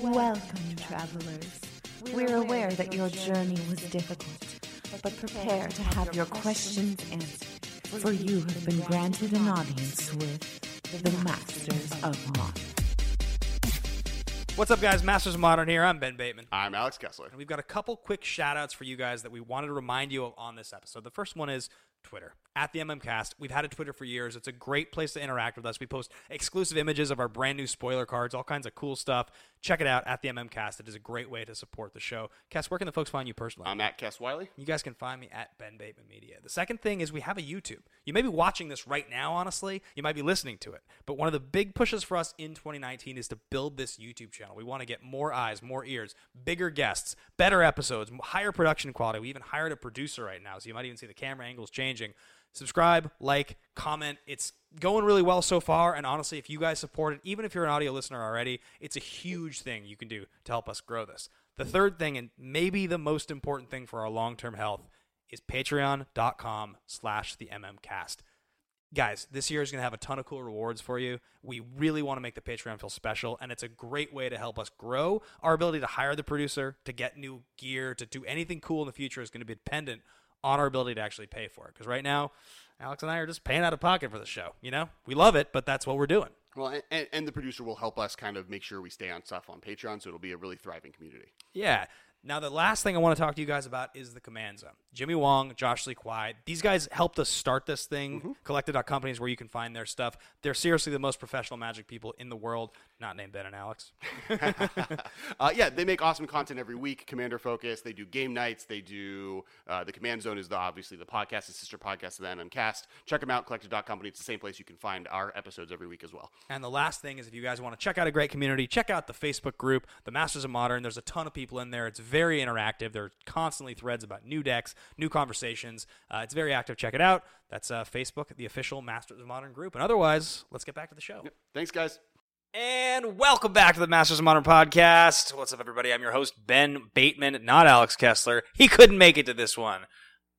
Welcome, travelers. We're aware that your journey was difficult, but prepare to have your questions answered, for you have been granted an audience with the Masters of Modern. What's up, guys? Masters of Modern here. I'm Ben Bateman. I'm Alex Kessler. And we've got a couple quick shout outs for you guys that we wanted to remind you of on this episode. The first one is Twitter at the MMCast. We've had a Twitter for years. It's a great place to interact with us. We post exclusive images of our brand new spoiler cards, all kinds of cool stuff. Check it out at the MMCast. It is a great way to support the show. Cass, where can the folks find you personally? I'm at Kess Wiley. You guys can find me at Ben Bateman Media. The second thing is we have a YouTube. You may be watching this right now, honestly. You might be listening to it. But one of the big pushes for us in 2019 is to build this YouTube channel. We want to get more eyes, more ears, bigger guests, better episodes, higher production quality. We even hired a producer right now, so you might even see the camera angles changing. Subscribe, like, comment. It's going really well so far. And honestly, if you guys support it, even if you're an audio listener already, it's a huge thing you can do to help us grow this. The third thing, and maybe the most important thing for our long-term health, is patreon.com slash the mmcast. Guys, this year is going to have a ton of cool rewards for you. We really want to make the Patreon feel special, and it's a great way to help us grow. Our ability to hire the producer, to get new gear, to do anything cool in the future is going to be dependent on our ability to actually pay for it. Because right now, Alex and I are just paying out of pocket for the show. You know, we love it, but that's what we're doing. Well, and, and the producer will help us kind of make sure we stay on stuff on Patreon, so it'll be a really thriving community. Yeah. Now, the last thing I want to talk to you guys about is the Command Zone. Jimmy Wong, Josh Lee Kwai, these guys helped us start this thing. Mm-hmm. Collected.company is where you can find their stuff. They're seriously the most professional magic people in the world, not named Ben and Alex. uh, yeah, they make awesome content every week. Commander Focus. They do game nights. They do uh, the Command Zone is the obviously the podcast, the sister podcast of the MMCast. Check them out. Collected.company. It's the same place you can find our episodes every week as well. And the last thing is if you guys want to check out a great community, check out the Facebook group, the Masters of Modern. There's a ton of people in there. It's very interactive. There are constantly threads about new decks, new conversations. Uh, it's very active. Check it out. That's uh, Facebook, the official Masters of Modern group. And otherwise, let's get back to the show. Yep. Thanks, guys. And welcome back to the Masters of Modern podcast. What's up, everybody? I'm your host, Ben Bateman, not Alex Kessler. He couldn't make it to this one.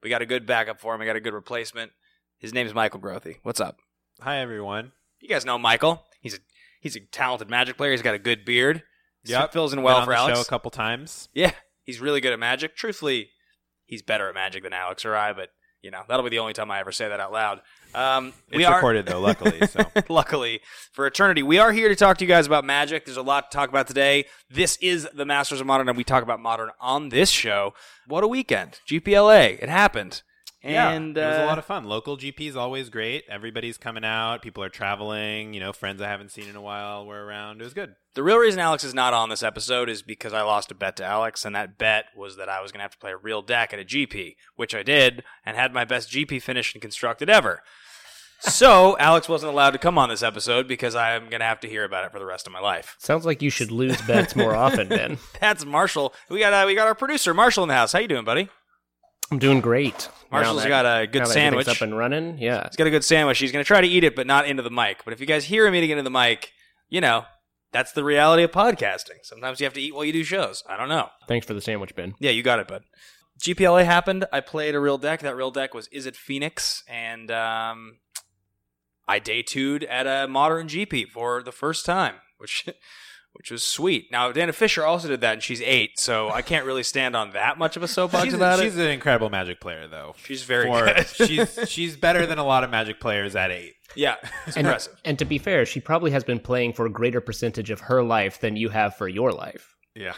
We got a good backup for him. We got a good replacement. His name is Michael Grothe. What's up? Hi everyone. You guys know Michael. He's a he's a talented Magic player. He's got a good beard. Yep. fills in Been well on for the Alex. show a couple times. Yeah, he's really good at Magic. Truthfully, he's better at Magic than Alex or I. But you know that'll be the only time I ever say that out loud. Um, It's we are recorded though, luckily. So luckily for eternity. We are here to talk to you guys about Magic. There's a lot to talk about today. This is the Masters of Modern, and we talk about Modern on this show. What a weekend! GPLA, it happened. And yeah, it was uh, a lot of fun. Local GP is always great. Everybody's coming out. People are traveling. You know, friends I haven't seen in a while were around. It was good. The real reason Alex is not on this episode is because I lost a bet to Alex, and that bet was that I was going to have to play a real deck at a GP, which I did, and had my best GP finish and constructed ever. So Alex wasn't allowed to come on this episode because I'm going to have to hear about it for the rest of my life. Sounds like you should lose bets more often, Ben. That's Marshall. We got uh, we got our producer Marshall in the house. How you doing, buddy? I'm doing great. Marshall's that- got a good sandwich. up and running. Yeah. He's got a good sandwich. He's going to try to eat it, but not into the mic. But if you guys hear him eating into the mic, you know that's the reality of podcasting. Sometimes you have to eat while you do shows. I don't know. Thanks for the sandwich, Ben. Yeah, you got it, bud. GPLA happened. I played a real deck. That real deck was Izzet Phoenix? And um, I day two'd at a modern GP for the first time, which which was sweet. Now, Dana Fischer also did that, and she's eight, so I can't really stand on that much of a soapbox She's, about she's it. an incredible Magic player, though. She's very For- good. she's she's better than a lot of Magic players at eight. yeah, it's And, impressive. and to be fair, she probably has been playing for a greater percentage of her life than you have for your life. Yeah.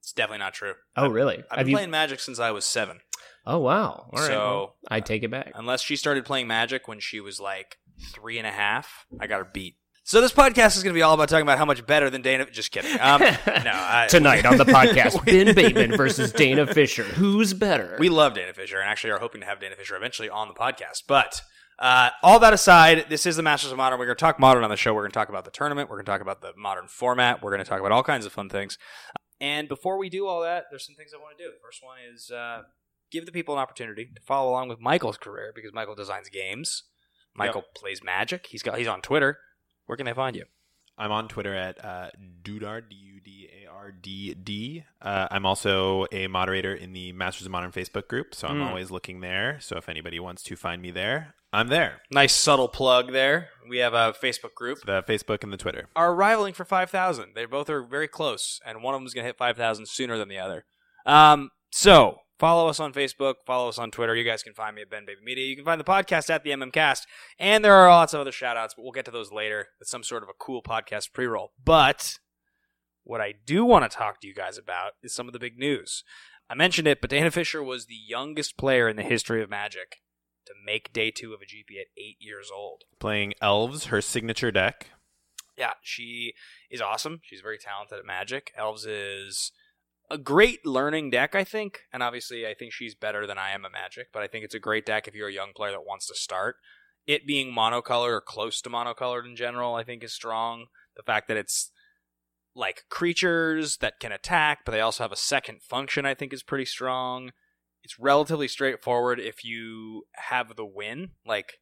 It's definitely not true. Oh, really? I've have been you? playing Magic since I was seven. Oh, wow. All right. So- well, I take it back. Unless she started playing Magic when she was like three and a half, I got her beat. So this podcast is going to be all about talking about how much better than Dana. Just kidding. Um, no, I, Tonight on the podcast, Ben Bateman versus Dana Fischer. Who's better? we love Dana Fischer and actually are hoping to have Dana Fischer eventually on the podcast. But uh, all that aside, this is the Masters of Modern. We're going to talk modern on the show. We're going to talk about the tournament. We're going to talk about the modern format. We're going to talk about all kinds of fun things. And before we do all that, there's some things I want to do. The first one is uh, give the people an opportunity to follow along with Michael's career because Michael designs games. Michael plays Magic. He's got he's on Twitter. Where can they find you? I'm on Twitter at uh, Dudard, D U D A R D D. Uh, I'm also a moderator in the Masters of Modern Facebook group, so I'm Mm. always looking there. So if anybody wants to find me there, I'm there. Nice subtle plug there. We have a Facebook group. The Facebook and the Twitter. Are rivaling for 5,000. They both are very close, and one of them is going to hit 5,000 sooner than the other. Um, so follow us on Facebook, follow us on Twitter. You guys can find me at Ben Baby Media. You can find the podcast at the MMCast, and there are lots of other shout outs, but we'll get to those later. It's some sort of a cool podcast pre roll. But what I do want to talk to you guys about is some of the big news. I mentioned it, but Dana Fischer was the youngest player in the history of Magic to make day two of a GP at eight years old. Playing Elves, her signature deck. Yeah, she is awesome. She's very talented at Magic. Elves is a great learning deck, I think. And obviously, I think she's better than I am at Magic, but I think it's a great deck if you're a young player that wants to start. It being monocolored or close to monocolored in general, I think is strong. The fact that it's like creatures that can attack, but they also have a second function, I think is pretty strong. It's relatively straightforward if you have the win. Like,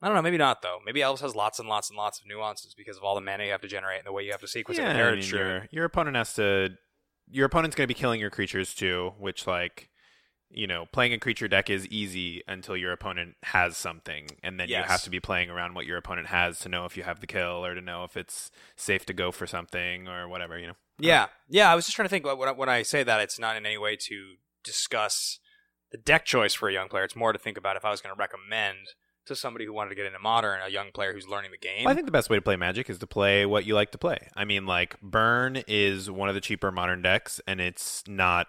I don't know, maybe not though. Maybe Elves has lots and lots and lots of nuances because of all the mana you have to generate and the way you have to sequence yeah, it. I mean, your, your opponent has to. Your opponent's going to be killing your creatures too, which like you know, playing a creature deck is easy until your opponent has something, and then Yes. you have to be playing around what your opponent has to know if you have the kill or to know if it's safe to go for something or whatever. You know. Yeah, yeah. I was just trying to think when I, when I say that it's not in any way to discuss the deck choice for a young player. It's more to think about if I was going to recommend to somebody who wanted to get into modern a young player who's learning the game. Well, I think the best way to play Magic is to play what you like to play. I mean, like Burn is one of the cheaper modern decks, and it's not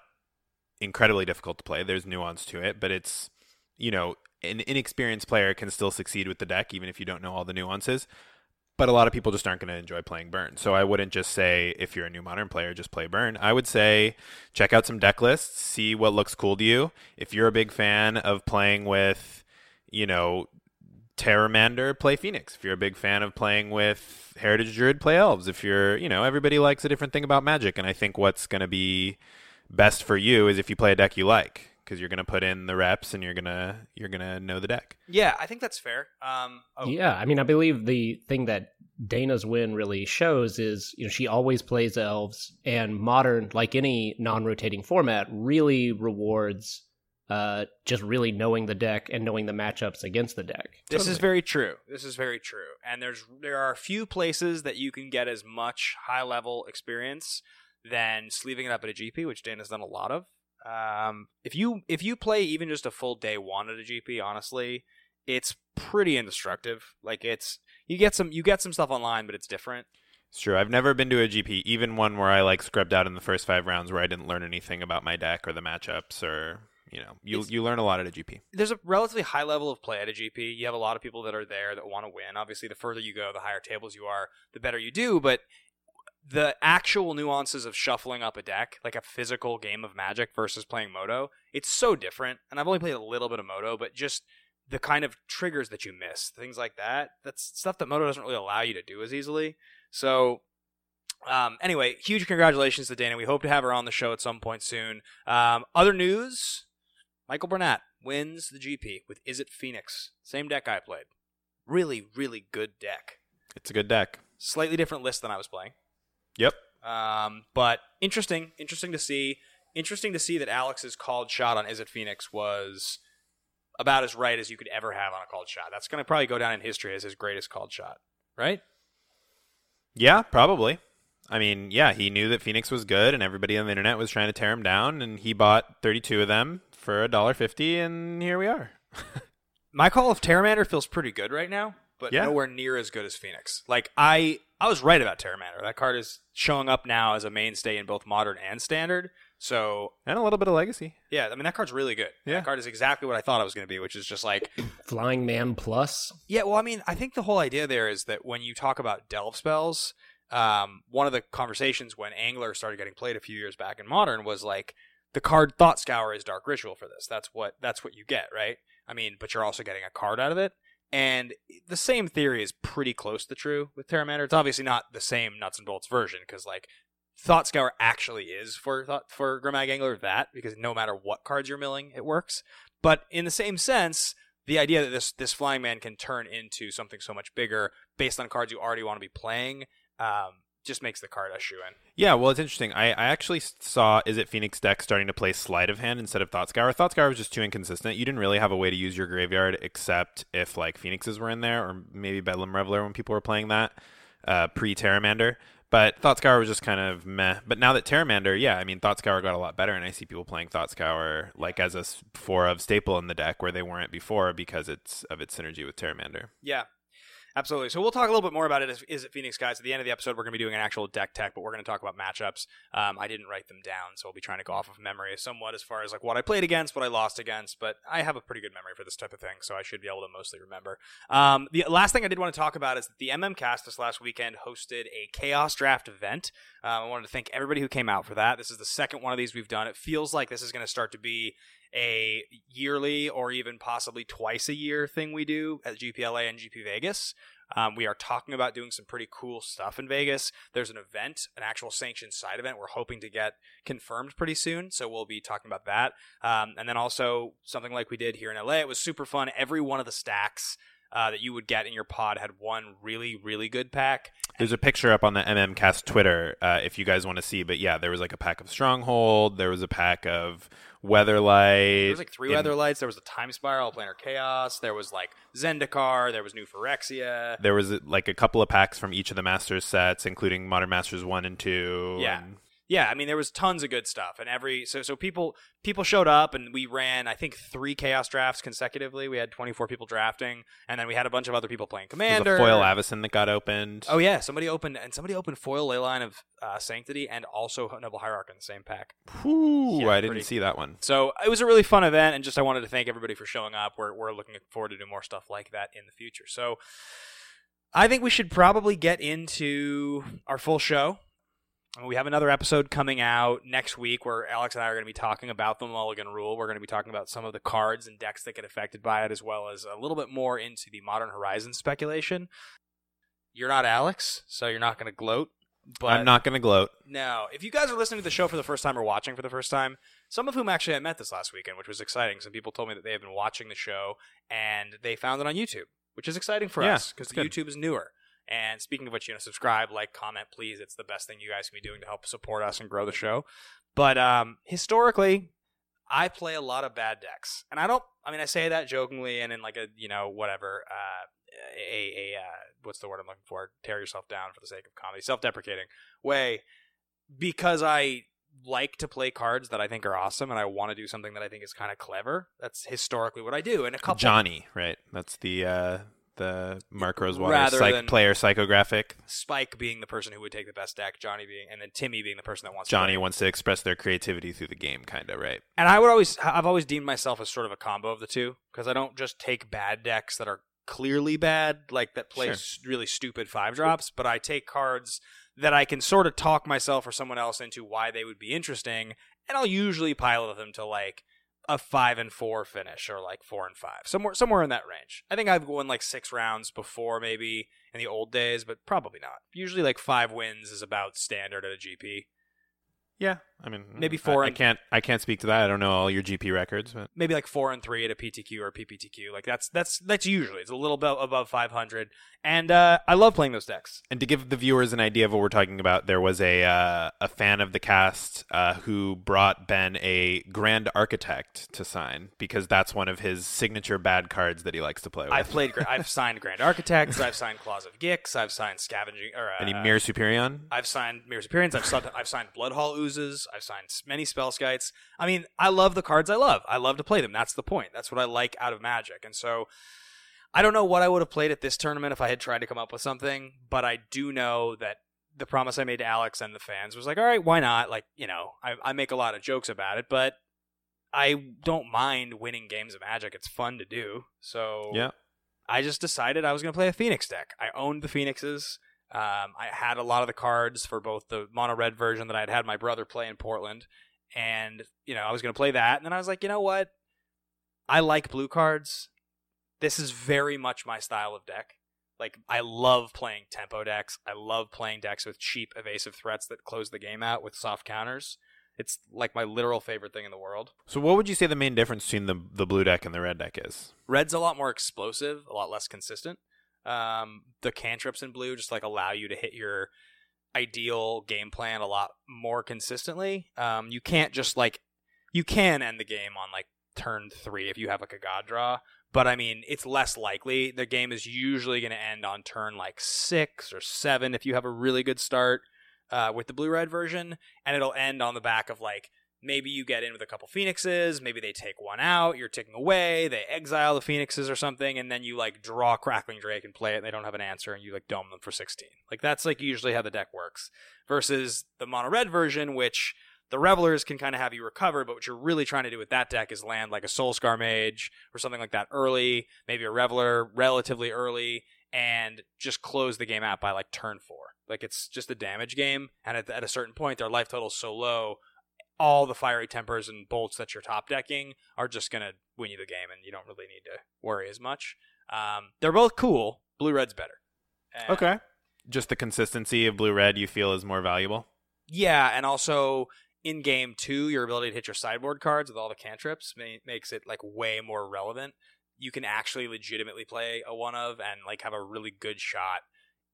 incredibly difficult to play. There's nuance to it, but it's you know an inexperienced player can still succeed with the deck even if you don't know all the nuances. But a lot of people just aren't going to enjoy playing Burn. So I wouldn't just say if you're a new modern player, just play Burn. I would say check out some deck lists, see what looks cool to you. If you're a big fan of playing with, you know, Pteramander, play Phoenix. If you're a big fan of playing with Heritage Druid, play Elves. If you're, you know, everybody likes a different thing about Magic, and I think what's going to be best for you is if you play a deck you like, because you're going to put in the reps and you're gonna you're gonna know the deck. yeah, I think that's fair. Um, oh, Yeah, I mean, I believe the thing that Dana's win really shows is, you know, she always plays elves, and modern, like any non-rotating format, really rewards uh, just really knowing the deck and knowing the matchups against the deck. This is very true. This is very true. And there's there are a few places that you can get as much high level experience than sleeving it up at a GP, which Dan has done a lot of. Um, if you if you play even just a full day one at a GP, honestly, it's pretty indestructive. Like it's you get some you get some stuff online, but it's different. It's true. I've never been to a GP, even one where I like scrubbed out in the first five rounds where I didn't learn anything about my deck or the matchups or you know you It's- you learn a lot at a GP. there's a relatively high level of play at a GP. You have a lot of people that are there that want to win. Obviously, the further you go, the higher tables you are, the better you do. But the actual nuances of shuffling up a deck, like a physical game of Magic versus playing MODO, it's so different. And I've only played a little bit of MODO, but just the kind of triggers that you miss, things like that, that's stuff that MODO doesn't really allow you to do as easily. So um, anyway, huge congratulations to Dana. We hope to have her on the show at some point soon. Um, other news Michael Burnett wins the GP with Izzet Phoenix? Same deck I played. Really, really good deck. It's a good deck. Slightly different list than I was playing. Yep. Um, but interesting, interesting to see. Interesting to see that Alex's called shot on Izzet Phoenix was about as right as you could ever have on a called shot. That's going to probably go down in history as his greatest called shot, right? Yeah, probably. I mean, yeah, he knew that Phoenix was good, and everybody on the internet was trying to tear him down, and he bought 32 of them for a dollar fifty, and here we are. My call of Pteramander feels pretty good right now, but Yeah. nowhere near as good as Phoenix. Like I, I was right about Pteramander. That card is showing up now as a mainstay in both modern and standard. So And a little bit of legacy. yeah, I mean that card's really good. Yeah. That card is exactly what I thought it was going to be, which is just like Flying Man Plus. yeah. Well, I mean, I think the whole idea there is that when you talk about delve spells, um, one of the conversations when Angler started getting played a few years back in Modern was like the card Thought Scour is Dark Ritual for this. That's what that's what you get, right? I mean, but you're also getting a card out of it. And the same theory is pretty close to true with Pteramander. It's obviously not the same nuts and bolts version because like Thought Scour actually is for thought, for Gurmag Angler that because no matter what cards you're milling, it works. But in the same sense, the idea that this this flying man can turn into something so much bigger based on cards you already want to be playing um, just makes the card a shoe in. Yeah, well, it's interesting. I, I actually saw Izzet Phoenix deck starting to play Sleight of Hand instead of Thought Scour. Thought Scour was just too inconsistent. You didn't really have a way to use your graveyard except if like Phoenixes were in there or maybe Bedlam Reveler when people were playing that uh, pre Pteramander. But Thought Scour was just kind of meh. But now that Pteramander, yeah, I mean Thought Scour got a lot better, and I see people playing Thought Scour like as a four of staple in the deck where they weren't before because it's of its synergy with Pteramander. Yeah. Absolutely. So we'll talk a little bit more about it. As, is it Phoenix guys? At the end of the episode, we're going to be doing an actual deck tech, but we're going to talk about matchups. Um, I didn't write them down, so we'll be trying to go off of memory somewhat as far as like what I played against, what I lost against. But I have a pretty good memory for this type of thing, so I should be able to mostly remember. Um, the last thing I did want to talk about is that the MM Cast this last weekend hosted a Chaos Draft event. Um, I wanted to thank everybody who came out for that. This is the second one of these we've done. It feels like this is going to start to be a yearly or even possibly twice a year thing we do at GPLA and GP Vegas. Um, we are talking about doing some pretty cool stuff in Vegas. There's an event, an actual sanctioned side event. We're hoping to get confirmed pretty soon, so we'll be talking about that. Um, and then also something like we did here in LA. It was super fun. Every one of the stacks uh, that you would get in your pod had one really, really good pack. There's a picture up on the MMCast Twitter uh, if you guys want to see. But yeah, there was like a pack of Stronghold. There was a pack of Weatherlight. There was like three in- weather lights. There was a time spiral, planar chaos. There was like Zendikar. There was new Phyrexia. There was like a couple of packs from each of the Masters sets, including Modern Masters one and two. Yeah. and- Yeah, I mean there was tons of good stuff, and every so so people people showed up, and we ran I think three chaos drafts consecutively. We had twenty four people drafting, and then we had a bunch of other people playing commander. a foil Avacyn that got opened. Oh yeah, somebody opened and somebody opened foil Leyline of uh, Sanctity and also Noble Hierarch in the same pack. Whew, Yeah, I didn't see that one. So it was a really fun event, and just I wanted to thank everybody for showing up. We're we're looking forward to do more stuff like that in the future. So I think we should probably get into our full show. We have another episode coming out next week where Alex and I are going to be talking about the Mulligan Rule. We're going to be talking about some of the cards and decks that get affected by it, as well as a little bit more into the Modern Horizon speculation. You're not Alex, so you're not going to gloat. But I'm not going to gloat. no, if you guys are listening to the show for the first time or watching for the first time, some of whom actually I met this last weekend, which was exciting. Some people told me that they have been watching the show and they found it on YouTube, which is exciting for Yeah, us because. YouTube is newer. And speaking of which, you know, subscribe, like, comment, please. It's the best thing you guys can be doing to help support us and grow the show. But um, historically, I play a lot of bad decks, and I don't. I mean, I say that jokingly and in like a you know whatever uh, a a uh, what's the word I'm looking for? Tear yourself down for the sake of comedy, self-deprecating way, because I like to play cards that I think are awesome, and I want to do something that I think is kind of clever. That's historically what I do. And a couple Johnny, right? That's the uh, the Mark Rosewater Rather psych player psychographic. Spike being the person who would take the best deck, Johnny being, and then Timmy being the person that wants to Johnny play. wants to express their creativity through the game, kind of, right? And I would always, I've always deemed myself as sort of a combo of the two because I don't just take bad decks that are clearly bad, like that play Sure. really stupid five drops, but I take cards that I can sort of talk myself or someone else into why they would be interesting, and I'll usually pilot them to like a five and four finish or like four and five, somewhere somewhere in that range. I think I've won like six rounds before, maybe in the old days, but probably not. Usually, like five wins is about standard at a GP. Yeah, I mean, Maybe four I, and- can't. I can't speak to that. I don't know all your GP records, but maybe like four and three at a PTQ or PPTQ. Like that's that's that's usually it's a little bit above 500, and uh, I love playing those decks. And to give the viewers an idea of what we're talking about, there was a uh, a fan of the cast uh, who brought Ben a Grand Architect to sign because that's one of his signature bad cards that he likes to play with. I've played, I've signed Grand Architects, I've signed Claws of Gix, I've signed Scavenging or uh, Any Myr Superion? I've signed Mirror Appearance. I've signed, I've signed Bloodhall Oozes. I've signed many Spell Skites. I mean, I love the cards I love. I love to play them. That's the point. That's what I like out of Magic. And so I don't know what I would have played at this tournament if I had tried to come up with something, but I do know that the promise I made to Alex and the fans was like, all right, why not? Like, you know, I, I make a lot of jokes about it, but I don't mind winning games of Magic. It's fun to do. So Yeah. I just decided I was going to play a Phoenix deck. I owned the Phoenixes. Um, I had a lot of the cards for both the mono red version that I'd had my brother play in Portland, and you know I was going to play that. And then I was like, you know what? I like blue cards. This is very much my style of deck. Like I love playing tempo decks. I love playing decks with cheap evasive threats that close the game out with soft counters. It's like my literal favorite thing in the world. So, what would you say the main difference between the the blue deck and the red deck is? Red's a lot more explosive, a lot less consistent. Um, the cantrips in blue just like allow you to hit your ideal game plan a lot more consistently. Um, you can't just like you can end the game on like turn three if you have like a god draw, but I mean it's less likely. The game is usually going to end on turn like six or seven if you have a really good start uh, with the blue red version, and it'll end on the back of like maybe you get in with a couple phoenixes, maybe they take one out, you're taking away, they exile the phoenixes or something, and then you like draw Crackling Drake and play it, and they don't have an answer, and you like dome them for 16. Like that's like usually how the deck works. Versus the mono red version, which the revelers can kind of have you recover, but what you're really trying to do with that deck is land like a Soul Scar Mage or something like that early, maybe a Reveler relatively early, and just close the game out by like turn four. Like it's just a damage game, and at, at a certain point, their life total is so low all the fiery tempers and bolts that you're top decking are just going to win you the game, and you don't really need to worry as much. Um, they're both cool. Blue red's better. And Okay. Just the consistency of blue red you feel is more valuable. Yeah, and also in game two, your ability to hit your sideboard cards with all the cantrips ma- makes it like way more relevant. You can actually legitimately play a one of and like have a really good shot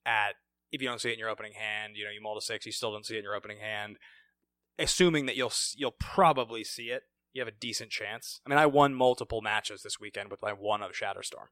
at if you don't see it in your opening hand. You know, you mold a six, you still don't see it in your opening hand. Assuming that you'll you'll probably see it, you have a decent chance. I mean, I won multiple matches this weekend with my one of Shatterstorm,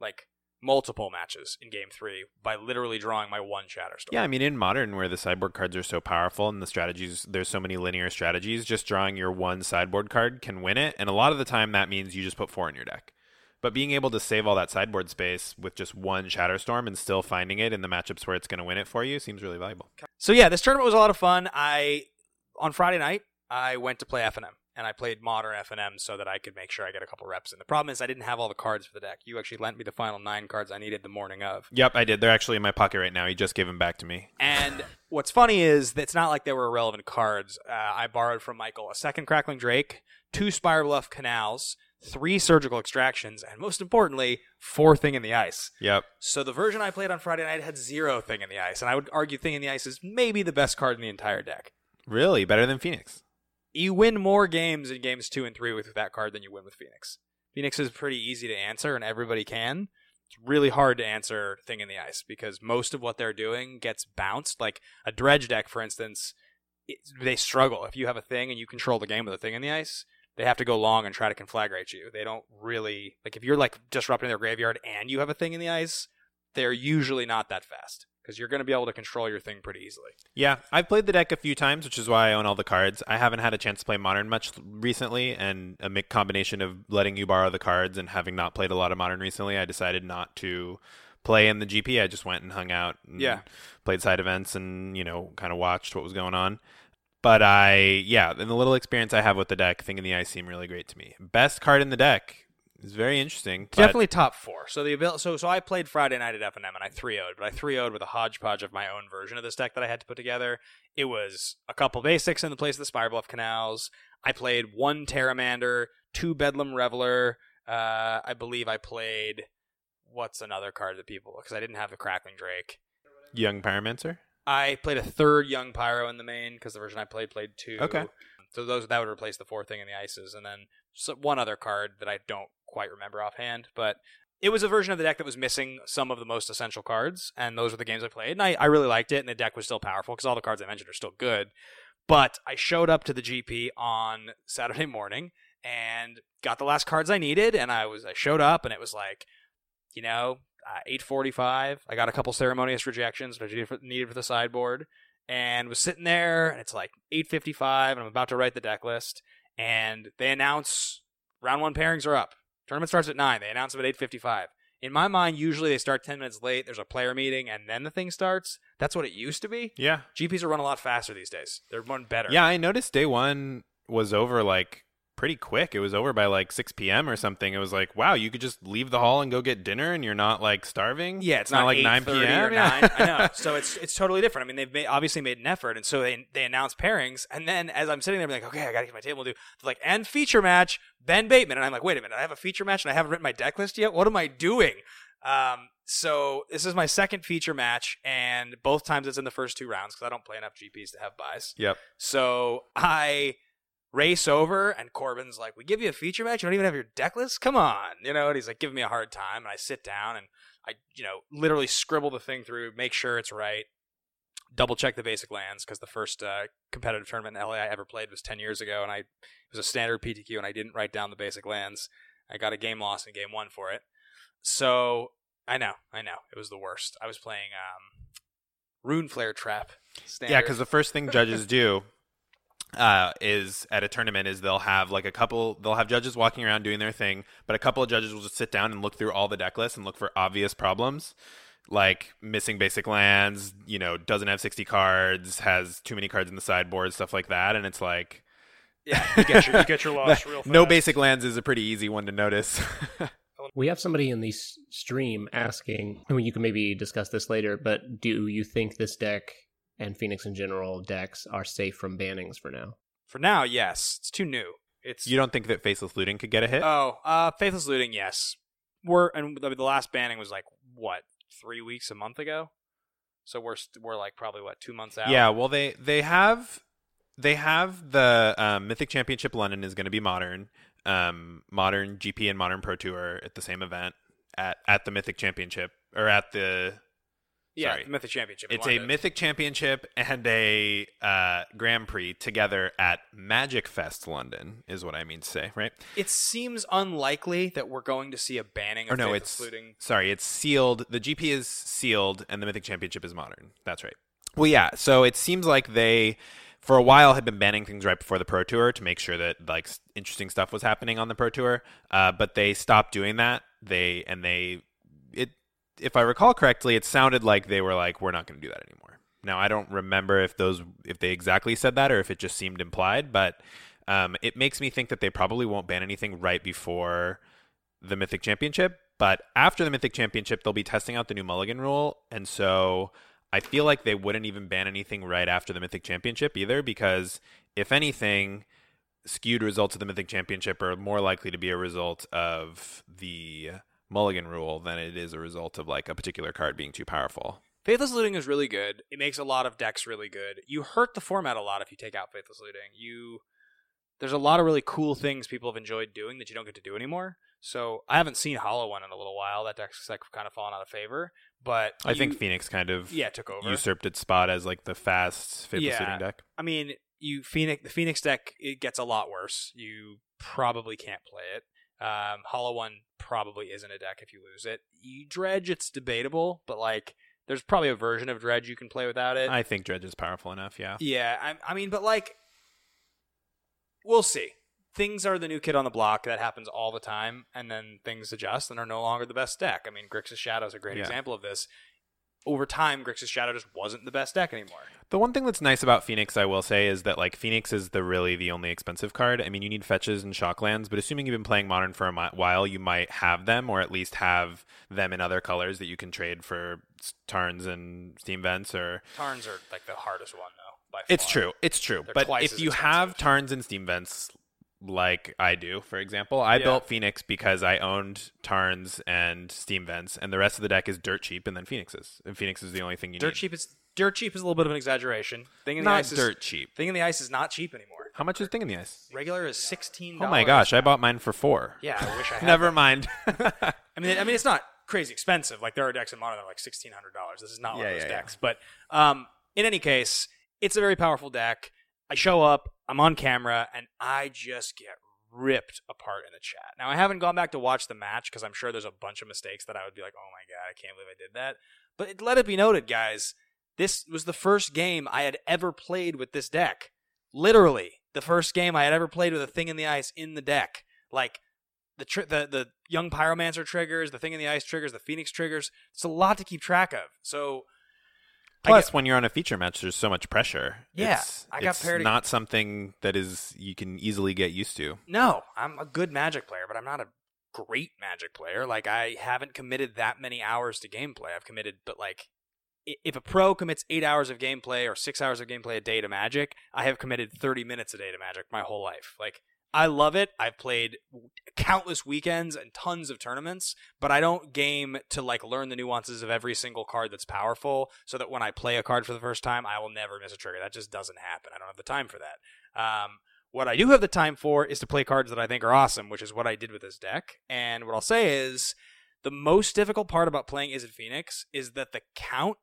like multiple matches in game three by literally drawing my one Shatterstorm. Yeah, I mean, in modern, where the sideboard cards are so powerful and the strategies, there's so many linear strategies, just drawing your one sideboard card can win it. And a lot of the time, that means you just put four in your deck. But being able to save all that sideboard space with just one Shatterstorm and still finding it in the matchups where it's going to win it for you seems really valuable. So yeah, this tournament was a lot of fun. I on Friday night I went to play FNM and I played modern FNM so that I could make sure I get a couple reps in. The problem is I didn't have all the cards for the deck. You actually lent me the final nine cards I needed the morning of. Yep, I did. They're actually in my pocket right now. You just gave them back to me. And what's funny is that it's not like they were irrelevant cards. Uh, I borrowed from Michael a second Crackling Drake, two Spirebluff Canals, three Surgical Extractions, and most importantly, four Thing in the Ice. Yep. So the version I played on Friday night had zero Thing in the Ice, and I would argue Thing in the Ice is maybe the best card in the entire deck. Really? Better than Phoenix? You win more games in games two and three with that card than you win with Phoenix. Phoenix is pretty easy to answer, and everybody can. It's really hard to answer Thing in the Ice because most of what they're doing gets bounced. Like a Dredge deck, for instance, it, they struggle. If you have a thing and you control the game with a Thing in the Ice, they have to go long and try to conflagrate you. They don't really like if you're like disrupting their graveyard and you have a Thing in the Ice, they're usually not that fast because you're going to be able to control your thing pretty easily. Yeah, I've played the deck a few times, which is why I own all the cards. I haven't had a chance to play Modern much recently, and a combination of letting you borrow the cards and having not played a lot of Modern recently, I decided not to play in the GP. I just went and hung out and Yeah. played side events and, you know, kind of watched what was going on. But I, yeah, in the little experience I have with the deck, Thing in the Ice seemed really great to me. Best card in the deck is very interesting. Definitely top four. So the abil- so so I played Friday night at FNM and I 3-0'd, but I 3-0'd with a hodgepodge of my own version of this deck that I had to put together. It was a couple basics in the place of the Spirebluff Canals. I played one Pteramander, two Bedlam Reveler. Uh, I believe I played what's another card that people because I didn't have the Crackling Drake. Young Pyromancer? I played a third Young Pyro in the main because the version I played played two. Okay. So those that would replace the fourth thing in the ices, and then so one other card that I don't quite remember offhand, but it was a version of the deck that was missing some of the most essential cards, and those were the games I played, and I, I really liked it, and the deck was still powerful because all the cards I mentioned are still good. But I showed up to the GP on Saturday morning and got the last cards I needed, and I was I showed up, and it was like, you know, uh, 845. I got a couple ceremonious rejections that I needed for the sideboard, and was sitting there, and it's like 855, and I'm about to write the deck list, and they announce round one pairings are up. Tournament starts at nine. They announce them at 855. In my mind, usually they start 10 minutes late. There's a player meeting, and then the thing starts. That's what it used to be. Yeah. GPs are run a lot faster these days. They're run better. Yeah, I noticed day one was over like pretty quick. It was over by like 6 p.m. or something. It was like, wow, you could just leave the hall and go get dinner and you're not like starving. Yeah, it's not, not, like 9 p.m. or Yeah. 9. I know. So it's it's totally different. I mean, they've made, obviously made an effort, and so they they announce pairings, and then as I'm sitting there, I'm like, okay, I gotta get my table. Do they're like and feature match Ben Bateman, and I'm like, wait a minute, I have a feature match and I haven't written my deck list yet. What am I doing? Um, so this is my second feature match, and both times it's in the first two rounds because I don't play enough GPs to have buys. Yep. So I race over, and Corbin's like, "We give you a feature match. You don't even have your deck list. Come on, you know." And he's like giving me a hard time, and I sit down and I, you know, literally scribble the thing through, make sure it's right. double check the basic lands because the first uh, competitive tournament in LA I ever played was 10 years ago, and I it was a standard PTQ, and I didn't write down the basic lands. I got a game loss in game one for it. So I know, I know, it was the worst. I was playing um, Runeflare Trap. Standard. Yeah, because the first thing judges do uh, is at a tournament is they'll have like a couple they'll have judges walking around doing their thing, but a couple of judges will just sit down and look through all the deck lists and look for obvious problems. Like missing basic lands, you know, doesn't have sixty cards, has too many cards in the sideboard, stuff like that, and it's like yeah, you get your, you get your loss real fast. no basic lands is a pretty easy one to notice. We have somebody in the stream asking, I mean, you can maybe discuss this later, but do you think this deck and Phoenix in general decks are safe from bannings for now? For now, yes, it's too new. It's you don't think that faceless looting could get a hit? Oh, uh, Faithless Looting, yes. We're and the, the last banning was like what three weeks, a month ago. So we're st- we're like probably what two months out. Yeah, well they they have they have the um, Mythic Championship London is going to be modern, um, modern GP and modern Pro Tour at the same event at at the Mythic Championship or at the yeah, sorry. the Mythic Championship. it's a. Mythic Championship and a uh, Grand Prix together at Magic Fest London is what I mean to say, right? It seems unlikely that we're going to see a banning of Or no, it's sorry, it's sealed. The GP is sealed, and the Mythic Championship is modern. That's right. Well, yeah. So it seems like they, for a while, had been banning things right before the Pro Tour to make sure that like interesting stuff was happening on the Pro Tour. Uh, but they stopped doing that. They and they, it, if I recall correctly, it sounded like they were like, we're not going to do that anymore. Now I don't remember if those if they exactly said that or if it just seemed implied, but um, it makes me think that they probably won't ban anything right before the Mythic Championship. But after the Mythic Championship, they'll be testing out the new Mulligan rule, and so I feel like they wouldn't even ban anything right after the Mythic Championship either, because if anything, skewed results of the Mythic Championship are more likely to be a result of the Mulligan rule than it is a result of like a particular card being too powerful. Faithless Looting is really good. It makes a lot of decks really good. You hurt the format a lot if you take out Faithless Looting. You there's a lot of really cool things people have enjoyed doing that you don't get to do anymore. So I haven't seen Hollow One in a little while. That deck's like kind of fallen out of favor. But I think Phoenix kind of yeah took over. usurped its spot as like the fast faithless Yeah. shooting deck. I mean, you Phoenix the Phoenix deck it gets a lot worse. You probably can't play it. Um, Hollow One probably isn't a deck if you lose it. You Dredge, it's debatable, but like there's probably a version of Dredge you can play without it. I think Dredge is powerful enough. Yeah. yeah, I, I mean, but like we'll see. Things are the new kid on the block. That happens all the time, and then things adjust and are no longer the best deck. I mean, Grixis Shadow is a great Yeah. example of this. Over time, Grixis Shadow just wasn't the best deck anymore. The one thing that's nice about Phoenix, I will say, is that like Phoenix is the really the only expensive card. I mean, you need fetches and shocklands, but assuming you've been playing Modern for a while, you might have them, or at least have them in other colors that you can trade for Tarns and Steam Vents. Or Tarns are like the hardest one though. By it's true, it's true. They're but if you have. Tarns and Steam Vents, like I do, for example, I Yeah. built Phoenix because I owned Tarns and Steam Vents, and the rest of the deck is dirt cheap, and then Phoenix's. And Phoenix is the only thing you Dirt need. cheap is dirt cheap is a little bit of an exaggeration. Thing in the Not ice dirt is cheap. thing in the ice is not cheap anymore. How much is Thing in the Ice? Regular is sixteen. Oh my gosh, I bought mine for four. Yeah, I wish I had. Never mind. I mean, I mean, it's not crazy expensive. Like there are decks in modern that are like sixteen hundred dollars. This is not one of those yeah, yeah. decks. But um, in any case, it's a very powerful deck. I show up, I'm on camera, and I just get ripped apart in the chat. Now I haven't gone back to watch the match because I'm sure there's a bunch of mistakes that I would be like, oh my god, I can't believe I did that. But it, let it be noted, guys, this was the first game I had ever played with this deck. Literally, the first game I had ever played with a thing in the ice in the deck. Like the tri- the the young pyromancer triggers, the thing in the ice triggers, the phoenix triggers. It's a lot to keep track of. So Plus, get- when you're on a feature match, there's so much pressure. Yeah, it's, I got it's paired- not something that is you can easily get used to. no, I'm a good Magic player, but I'm not a great Magic player. Like I haven't committed that many hours to gameplay. I've committed, but like if a pro commits eight hours of gameplay or six hours of gameplay a day to Magic, I have committed 30 minutes a day to Magic my whole life. Like I love it. I've played countless weekends and tons of tournaments, but I don't game to like learn the nuances of every single card that's powerful so that when I play a card for the first time, I will never miss a trigger. That just doesn't happen. I don't have the time for that. Um, what I do have the time for is to play cards that I think are awesome, which is what I did with this deck. And what I'll say is the most difficult part about playing Izzet Phoenix is that the count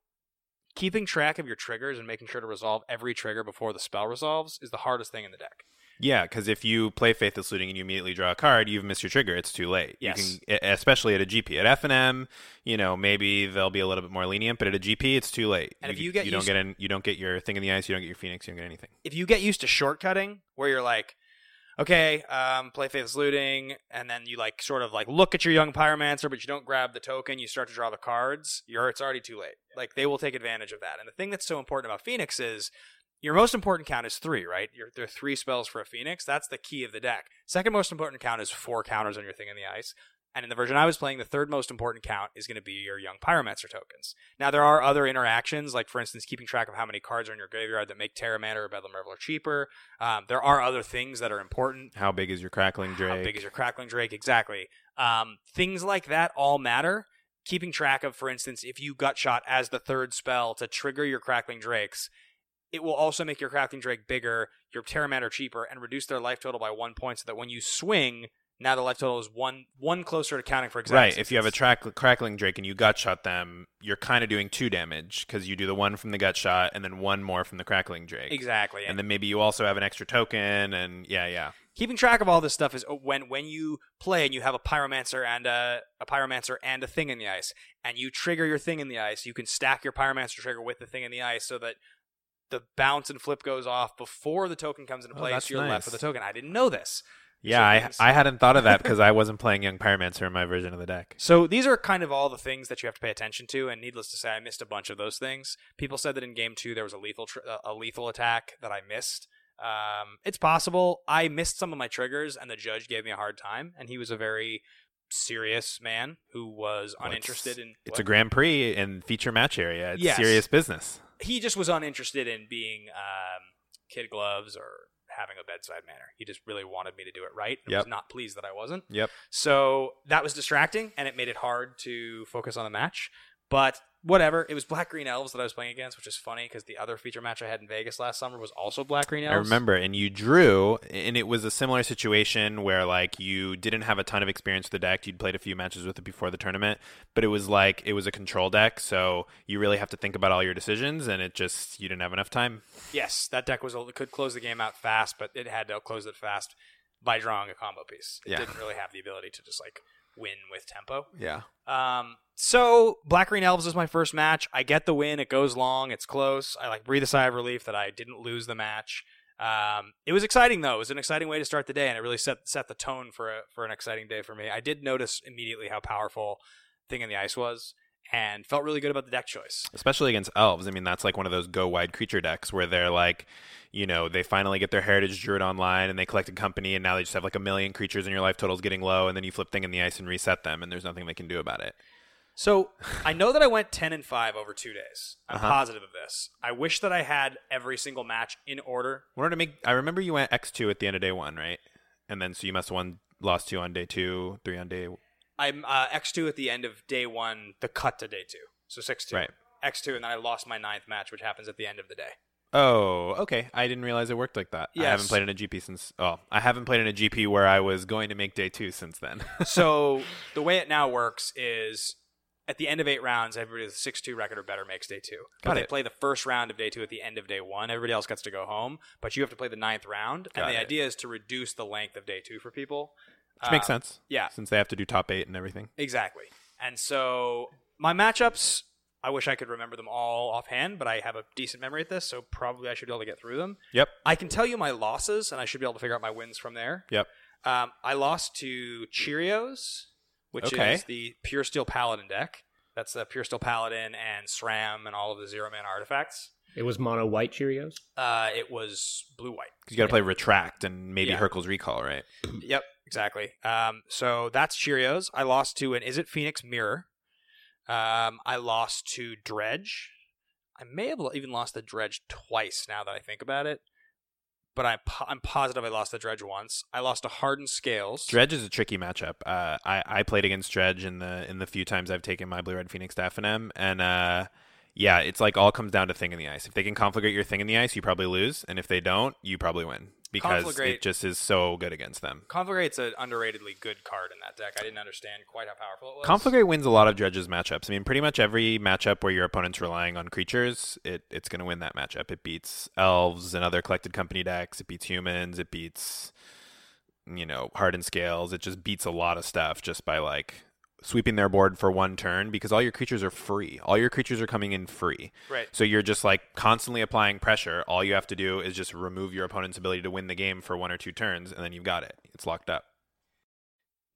keeping track of your triggers and making sure to resolve every trigger before the spell resolves is the hardest thing in the deck. Yeah, because if you play Faithless Looting and you immediately draw a card, you've missed your trigger. It's too late. Yes. You can, especially at a GP. At F and M, you know, maybe they'll be a little bit more lenient, but at a GP, it's too late. And if you get you don't get in, you don't get your thing in the ice, you don't get your Phoenix, you don't get anything. if you get used to shortcutting, where you're like, okay, um, play Faithless Looting, and then you like sort of like look at your young Pyromancer, but you don't grab the token, you start to draw the cards, you're it's already too late. Like they will take advantage of that. And the thing that's so important about Phoenix is your most important count is three, right? Your, there are three spells for a Phoenix. That's the key of the deck. Second most important count is four counters on your thing in the ice. And in the version I was playing, the third most important count is going to be your young Pyromancer tokens. Now, there are other interactions, like for instance, keeping track of how many cards are in your graveyard that make Pteramander or Bedlam Reveler cheaper. Um, there are other things that are important. How big is your Crackling Drake? How big is your Crackling Drake? Exactly. Um, things like that all matter. Keeping track of, for instance, if you gut shot as the third spell to trigger your Crackling Drakes, it will also make your Crackling Drake bigger, your Pteramander cheaper, and reduce their life total by one point so that when you swing, now the life total is one one closer to counting for exact Right. If you have a track, crackling drake and you gut shot them, you're kind of doing two damage because you do the one from the gut shot and then one more from the crackling drake. Exactly. And then maybe you also have an extra token, and yeah, yeah. keeping track of all this stuff is uh, when when you play and you have a pyromancer and a, a pyromancer and a thing in the ice and you trigger your thing in the ice you can stack your pyromancer trigger with the thing in the ice so that the bounce and flip goes off before the token comes into Oh, play that's so you're left with the token i didn't know this Yeah, I I hadn't thought of that because I wasn't playing Young Pyromancer in my version of the deck. so these are kind of all the things that you have to pay attention to and needless to say i missed a bunch of those things people said that in game two there was a lethal tr- a lethal attack that i missed um, it's possible i missed some of my triggers and the judge gave me a hard time and he was a very serious man who was Well, uninterested it's, in It's a Grand Prix and feature match area. It's Yes. serious business. He just was uninterested in being um, kid gloves or having a bedside manner. He just really wanted me to do it right. And Yep. was not pleased that I wasn't. Yep. So that was distracting, and it made it hard to focus on the match. But whatever, it was black green elves that I was playing against, which is funny because the other feature match I had in Vegas last summer was also black green elves. I remember, and you drew, and it was a similar situation where like you didn't have a ton of experience with the deck. You'd played a few matches with it before the tournament, but it was like it was a control deck, so you really have to think about all your decisions, and it just you didn't have enough time. Yes, that deck was a, could close the game out fast, but it had to close it fast by drawing a combo piece. It Yeah. didn't really have the ability to just like win with tempo. Yeah. Um, so Black Green Elves is my first match. I get the win. It goes long. It's close. I like breathe a sigh of relief that I didn't lose the match. Um, it was exciting though. It was an exciting way to start the day, and it really set set the tone for a, for an exciting day for me. I did notice immediately how powerful Thing in the Ice was, and felt really good about the deck choice. especially against elves. I mean, that's like one of those go wide creature decks where they're like, you know, they finally get their heritage druid online and they collect a company, and now they just have like a million creatures, and your life total's getting low, and then you flip thing in the ice and reset them, and there's nothing they can do about it. So I know that I went ten and five over two days. I'm Uh-huh. positive of this. I wish that I had every single match in order. In order to make, I remember you went X two at the end of day one, right? And then so you must have won, lost two on day two, three on day. I'm uh, X two at the end of day one, the cut to day two, so six two. Right. X two, and then I lost my ninth match, which happens at the end of the day. Oh, okay. I didn't realize it worked like that. I haven't played in a GP since. Oh, I haven't played in a GP where I was going to make day two since then. so the way it now works is at the end of eight rounds, everybody with a six two record or better makes day two. But Got they play the first round of day two at the end of day one. Everybody else gets to go home, but you have to play the ninth round. Got and the it. idea is to reduce the length of day two for people. Which makes Um, sense. yeah. Since they have to do top eight and everything. Exactly. And so my matchups, I wish I could remember them all offhand, but I have a decent memory at this, so probably I should be able to get through them. Yep. I can tell you my losses, and I should be able to figure out my wins from there. Yep. Um, I lost to Cheerios, which Okay. is the Pure Steel Paladin deck. That's the Pure Steel Paladin and SRAM and all of the zero man artifacts. It was mono white Cheerios. Uh, it was blue white. Because you got to play retract and maybe Yeah. Hurkyl's Recall, right? Yep, exactly. Um, so that's Cheerios. I lost to an Izzet Phoenix Mirror. Um, I lost to Dredge. I may have even lost the Dredge twice now that I think about it. But po- I'm positive I lost the Dredge once. I lost to Hardened Scales. Dredge is a tricky matchup. Uh, I I played against Dredge in the in the few times I've taken my blue red phoenix to FNM, and uh, yeah, it's like all comes down to thing in the ice. If they can conflagrate your thing in the ice, you probably lose, and if they don't, you probably win because Conflagrate- it just is so good against them. Conflagrate's an underratedly good card in that deck. I didn't understand quite how powerful it was. Conflagrate wins a lot of judges matchups. I mean, pretty much every matchup where your opponent's relying on creatures, it, it's going to win that matchup. It beats elves and other collected company decks. It beats humans. It beats, you know, hardened scales. It just beats a lot of stuff just by like sweeping their board for one turn because all your creatures are free. All your creatures are coming in free. Right. So you're just like constantly applying pressure. All you have to do is just remove your opponent's ability to win the game for one or two turns, and then you've got it. It's locked up.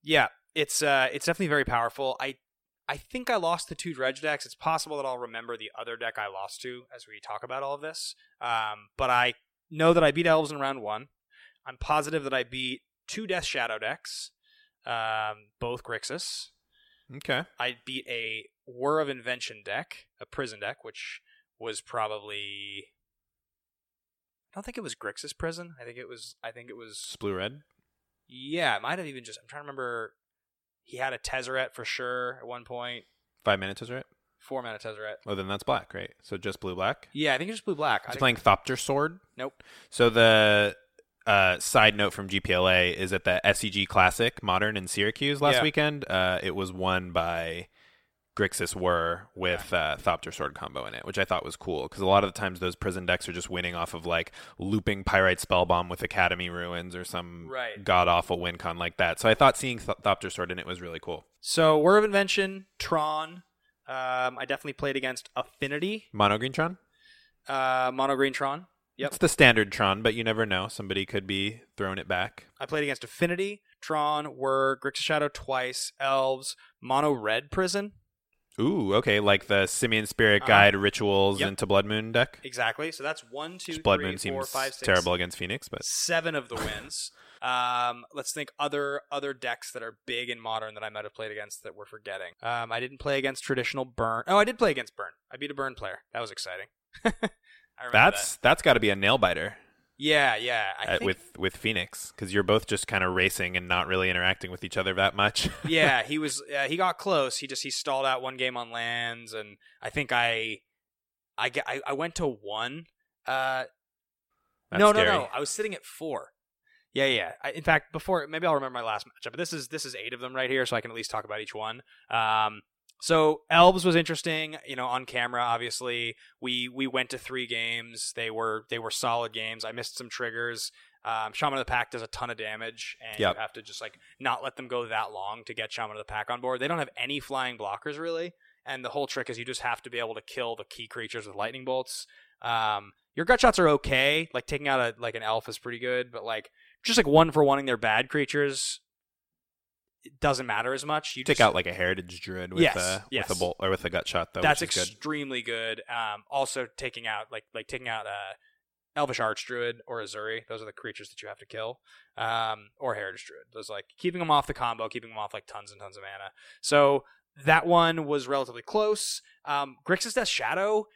Yeah, it's uh, it's definitely very powerful. I I think I lost the two dredge decks. It's possible that I'll remember the other deck I lost to as we talk about all of this. Um, but I know that I beat elves in round one. I'm positive that I beat two Death Shadow decks, um, both Grixis. Okay. I beat a Whir of Invention deck, a prison deck, which was probably. I don't think it was Grixis Prison. I think it was. I think it was blue red. yeah, it might have even just. I'm trying to remember. He had a Tezzeret for sure at one point. Five is right. Four mana Tezzeret. Oh, then that's black, right? So just blue black. Yeah, I think it's just blue black. I He's think- playing Thopter Sword. Nope. So the uh, side note from GPLA is that the SCG Classic Modern in Syracuse last Yeah. weekend, uh, it was won by Grixis Whir with uh, Thopter Sword combo in it, which I thought was cool because a lot of the times those prison decks are just winning off of like looping Pyrite Spellbomb with Academy Ruins or some Right. god awful win con like that. So I thought seeing Th- Thopter Sword in it was really cool. So Whir of Invention, Tron. Um, I definitely played against Affinity, Mono Green Tron? uh, Mono Green Tron. Yep. It's the standard Tron, but you never know. Somebody could be throwing it back. I played against Affinity, Tron, Whir, Grixis Shadow twice, Elves, Mono Red Prison. Ooh, okay, like the Simian Spirit Uh-huh. Guide rituals Yep. into Blood Moon deck. Exactly. So that's one, two, Which Blood three, Moon four, seems five, six, terrible against Phoenix, but seven of the wins. um, let's think other other decks that are big in modern that I might have played against that we're forgetting. Um, I didn't play against traditional burn. Oh, I did play against burn. I beat a burn player. That was exciting. That's that. that's got to be a nail biter yeah, yeah. I uh, think, with with Phoenix because you're both just kind of racing and not really interacting with each other that much. yeah, he was. Uh, he got close. He just he stalled out one game on lands, and I think I, I. I, I went to one. Uh, That's no, scary. no, no. I was sitting at four. Yeah, yeah. I, in fact, before maybe I'll remember my last matchup, but this is this is eight of them right here, so I can at least talk about each one. Um, so Elves was interesting, you know, on camera. Obviously, we we went to three games. They were they were solid games. I missed some triggers. Um, Shaman of the Pack does a ton of damage, and Yep. you have to just like not let them go that long to get Shaman of the Pack on board. They don't have any flying blockers really, and the whole trick is you just have to be able to kill the key creatures with lightning bolts. Um, your gut shots are okay. Like taking out a like an elf is pretty good, but like just like one for wanting their bad creatures, it doesn't matter as much. You Take just, out like a heritage druid with Yes, a yes. with a bolt or with a gut shot though. that's which is good. extremely good. Um, also taking out like like taking out uh, Elvish arch druid or Ezuri. Those are the creatures that you have to kill. Um, or Heritage Druid. Those like keeping them off the combo, keeping them off like tons and tons of mana. So that one was relatively close. Um, Grixis Death Shadow.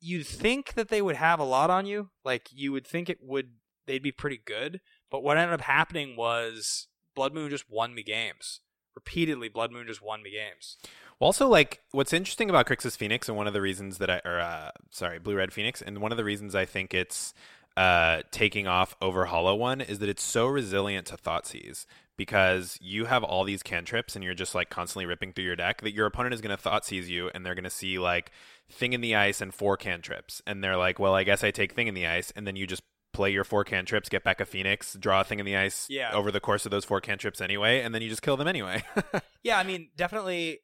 You'd think that they would have a lot on you. Like you would think it would. They'd be pretty good. But what ended up happening was Blood Moon just won me games. Repeatedly, Blood Moon just won me games. Well, also, like, what's interesting about Grixis Phoenix, and one of the reasons that I, or uh, sorry, Blue Red Phoenix, and one of the reasons I think it's uh, taking off over Hollow One is that it's so resilient to Thought Thoughtseize because you have all these cantrips and you're just like constantly ripping through your deck that your opponent is going to thought Thoughtseize you and they're going to see like Thing in the Ice and four cantrips, and they're like, well, I guess I take Thing in the Ice, and then you just play your four cantrips, get back a Phoenix, draw a Thing in the Ice Yeah. over the course of those four cantrips anyway, and then you just kill them anyway. Yeah, I mean, definitely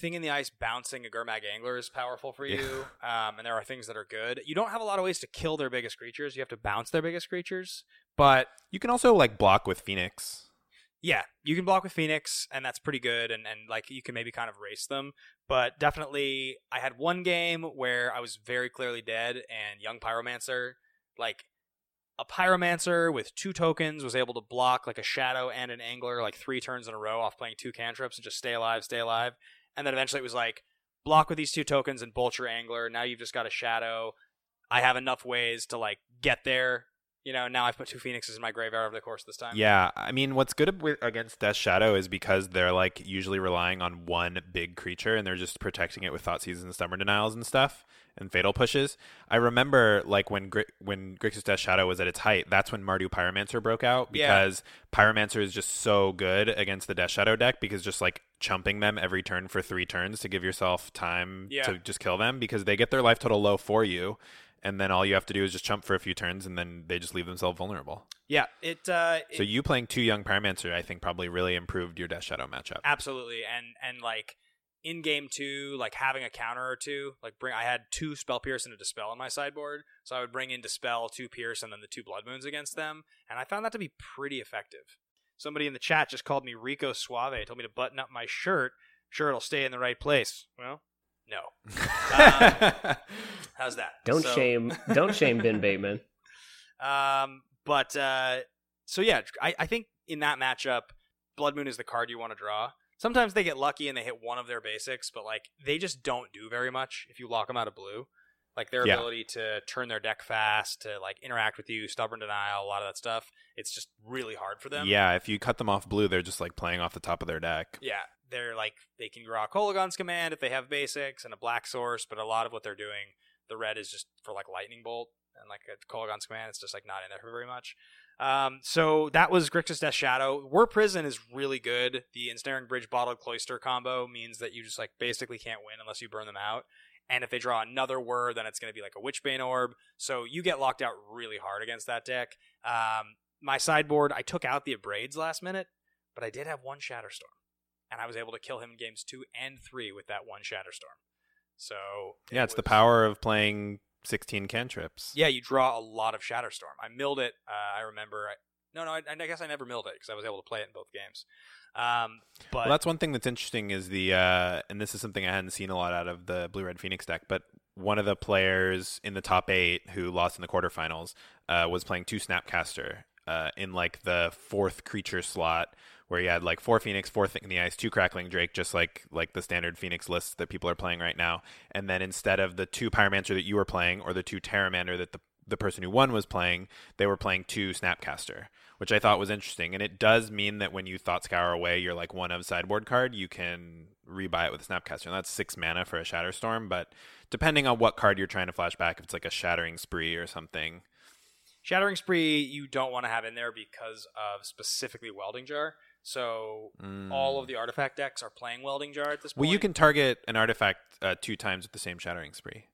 thing in the ice bouncing a Gurmag Angler is powerful for Yeah. you. Um, and there are things that are good. You don't have a lot of ways to kill their biggest creatures. You have to bounce their biggest creatures. But you can also like block with Phoenix. yeah, you can block with Phoenix, and that's pretty good. And, and like you can maybe kind of race them. But definitely, I had one game where I was very clearly dead, and Young Pyromancer, like a Pyromancer with two tokens, was able to block like a Shadow and an Angler like three turns in a row off playing two cantrips and just stay alive, stay alive. And then eventually it was like block with these two tokens and bolt your Angler. Now you've just got a Shadow. I have enough ways to like get there You know, now I've put two phoenixes in my graveyard over the course of this time. Yeah, I mean, what's good against Death Shadow is because they're like usually relying on one big creature and they're just protecting it with Thoughtseizes and Stubborn Denials and stuff and Fatal Pushes. I remember like when Gri- when Grixis Death Shadow was at its height, that's when Mardu Pyromancer broke out Yeah. because Pyromancer is just so good against the Death Shadow deck because just like chumping them every turn for three turns to give yourself time Yeah. to just kill them because they get their life total low for you. And then all you have to do is just chump for a few turns, and then they just leave themselves vulnerable. Yeah, it. Uh, So it- you playing two young Pyromancer, I think, probably really improved your Death Shadow matchup. absolutely, and and like in game two, like having a counter or two, like bring. I had two spell pierce and a dispel on my sideboard, so I would bring in dispel, two pierce, and then the two blood moons against them, and I found that to be pretty effective. Somebody in the chat just called me Rico Suave, told me to button up my shirt. Sure, it'll stay in the right place. Well, no. Um, How's that? Don't So- shame, don't shame Ben Bateman. Um, but uh, so yeah, I, I think in that matchup, Blood Moon is the card you want to draw. Sometimes they get lucky and they hit one of their basics, but like they just don't do very much if you lock them out of blue. Like their Yeah. ability to turn their deck fast, to like interact with you, stubborn denial, a lot of that stuff. It's just really hard for them. yeah, if you cut them off blue, they're just like playing off the top of their deck. Yeah, they're like they can draw a Kolaghan's command if they have basics and a black source, but a lot of what they're doing, the red is just for like lightning bolt and like a Kolaghan's command. It's just like not in there for very much. Um, so that was Grixis Death Shadow. Whir Prison is really good. The Ensnaring Bridge Bottled Cloister combo means that you just like basically can't win unless you burn them out. And if they draw another word, then it's going to be like a Witchbane Orb. So you get locked out really hard against that deck. Um, my sideboard, I took out the Abrades last minute, but I did have one Shatterstorm and I was able to kill him in games two and three with that one Shatterstorm. So Yeah, it it's the power of playing 16 cantrips. Yeah, you draw a lot of Shatterstorm. I milled it. Uh, I remember. I, no, no, I, I guess I never milled it because I was able to play it in both games. Um, but Well, that's one thing that's interesting is the, uh, and this is something I hadn't seen a lot out of the Blue Red Phoenix deck, but one of the players in the top eight who lost in the quarterfinals uh, was playing two Snapcaster uh, in like the fourth creature slot where you had like four Phoenix, four Thing in the Ice, two Crackling Drake, just like like the standard Phoenix list that people are playing right now. And then instead of the two Pyromancer that you were playing or the two Pteramander that the the person who won was playing, they were playing two Snapcaster, which I thought was interesting. And it does mean that when you Thought Scour away your like one of sideboard card, you can rebuy it with Snapcaster. And that's six mana for a Shatterstorm, but depending on what card you're trying to flash back, if it's like a Shattering Spree or something. Shattering Spree, you don't want to have in there because of specifically Welding Jar. So all of the artifact decks are playing Welding Jar at this point. Well, you can target an artifact uh, two times with the same Shattering Spree.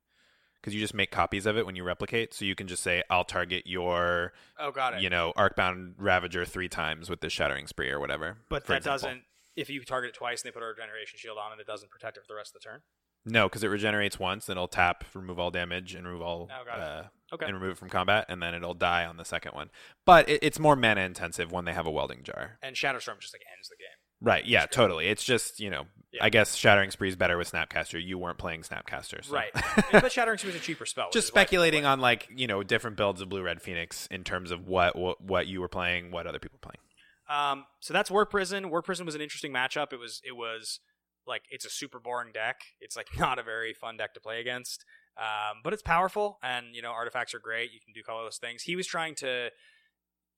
Because you just make copies of it when you replicate, so you can just say, "I'll target your, Oh, got it. you know, Arcbound Ravager three times with this Shattering Spree or whatever." but that example. doesn't. If you target it twice and they put a regeneration shield on it, it doesn't protect it for the rest of the turn. No, because it regenerates once, then it'll tap, remove all damage, and remove all, Oh, got it. uh, Okay. and remove it from combat, and then it'll die on the second one. But it, it's more mana intensive when they have a welding jar. And Shatterstorm just like ends the game. Right? Yeah, totally. It's just you know, Yeah. I guess Shattering Spree is better with Snapcaster. You weren't playing Snapcaster, so. Right. but Shattering Spree is a cheaper spell. just is why I speculating on like you know different builds of Blue Red Phoenix in terms of what what, what you were playing, what other people were playing. Um, so that's Whir Prison. Whir Prison was an interesting matchup. It was it was like it's a super boring deck. It's like not a very fun deck to play against. Um, but it's powerful, and you know artifacts are great. You can do colorless things. He was trying to,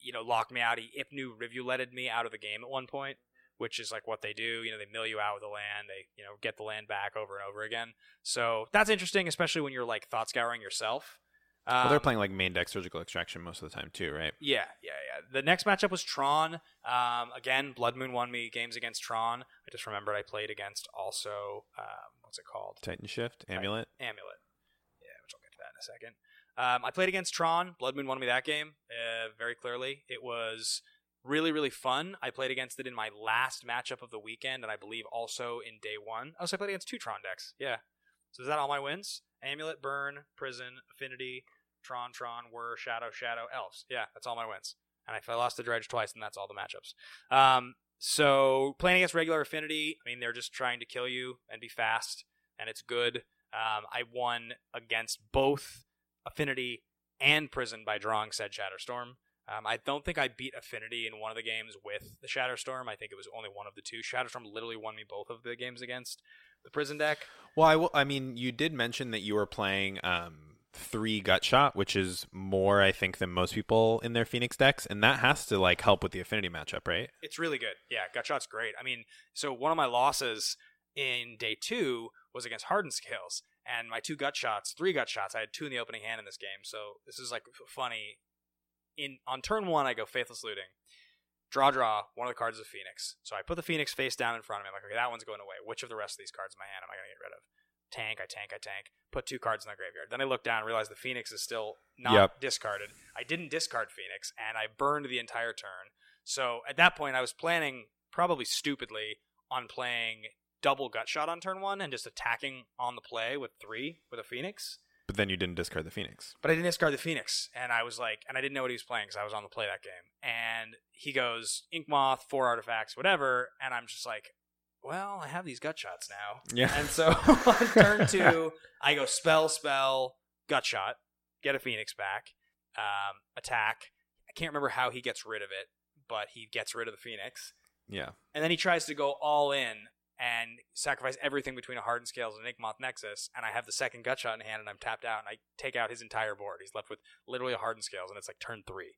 you know, lock me out. He Ipnu rivuletted me out of the game at one point, which is like what they do. You know, they mill you out with the land. They you know get the land back over and over again. So that's interesting, especially when you're like thought scouring yourself. Um, well, they're playing like main deck surgical extraction most of the time too, right? yeah, yeah, yeah. The next matchup was Tron. Um, again, Blood Moon won me games against Tron. I just remembered I played against also um, what's it called? Titan Shift, Amulet. Amulet. Yeah, which I'll get to that a second. Um, I played against Tron. Blood Moon won me that game uh, very clearly. It was really, really fun. I played against it in my last matchup of the weekend, and I believe also in day one. Oh, so I played against two Tron decks. Yeah. So is that all my wins? Amulet, Burn, Prison, Affinity, Tron, Tron, Whir, Shadow, Shadow, Elves. Yeah, that's all my wins. And I lost the Dredge twice, then that's all the matchups. Um, so playing against regular Affinity, I mean, they're just trying to kill you and be fast, and it's good. Um, I won against both Affinity and Prison by drawing said Shatterstorm. Um, I don't think I beat Affinity in one of the games with the Shatterstorm. I think it was only one of the two. Shatterstorm literally won me both of the games against the Prison deck. Well, I, will, I mean, you did mention that you were playing um, three gut shot, which is more I think than most people in their Phoenix decks, and that has to like help with the affinity matchup, right? It's really good. Yeah, Gutshot's great. I mean, so one of my losses in day two was against Hardened Scales, and my two gut shots, three gut shots, I had two in the opening hand in this game. So this is like funny. In on turn one, I go Faithless Looting, draw draw. One of the cards is a Phoenix, so I put the Phoenix face down in front of me. I'm like, okay, that one's going away. Which of the rest of these cards in my hand am I going to get rid of? Tank, I tank, I tank. Put two cards in the graveyard. Then I look down and realize the Phoenix is still not Yep. discarded. I didn't discard Phoenix, and I burned the entire turn. So at that point, I was planning probably stupidly on playing double gut shot on turn one and just attacking on the play with three with a Phoenix. But then you didn't discard the Phoenix. But I didn't discard the Phoenix, and I was like, and I didn't know what he was playing because I was on the play that game. And he goes Ink Moth, four artifacts, whatever, and I'm just like, well, I have these gut shots now. Yeah. And so on turn two, I go spell, spell, gut shot, get a Phoenix back, um, attack. I can't remember how he gets rid of it, but he gets rid of the Phoenix. Yeah. And then he tries to go all in and sacrifice everything between a Hardened Scales and an Inkmoth Nexus, and I have the second gut shot in hand, and I'm tapped out, and I take out his entire board. He's left with literally a Hardened Scales, and it's like turn three.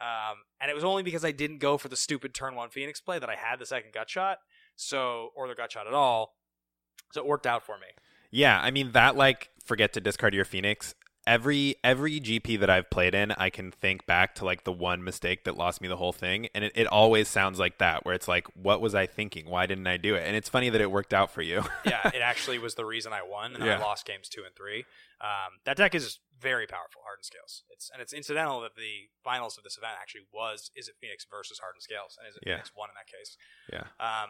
Um, and it was only because I didn't go for the stupid turn one Phoenix play that I had the second gut shot, so or the gut shot at all. So it worked out for me. Yeah, I mean that like forget to discard your Phoenix. Every every GP that I've played in, I can think back to like the one mistake that lost me the whole thing, and it, it always sounds like that, where it's like, what was I thinking? Why didn't I do it? And it's funny that it worked out for you. yeah, it actually was the reason I won, and Yeah. I lost games two and three. Um, that deck is very powerful, Hardened Scales. It's and it's incidental that the finals of this event actually was Izzet Phoenix versus Hardened Scales, and is it Yeah. Phoenix won in that case. yeah, Um,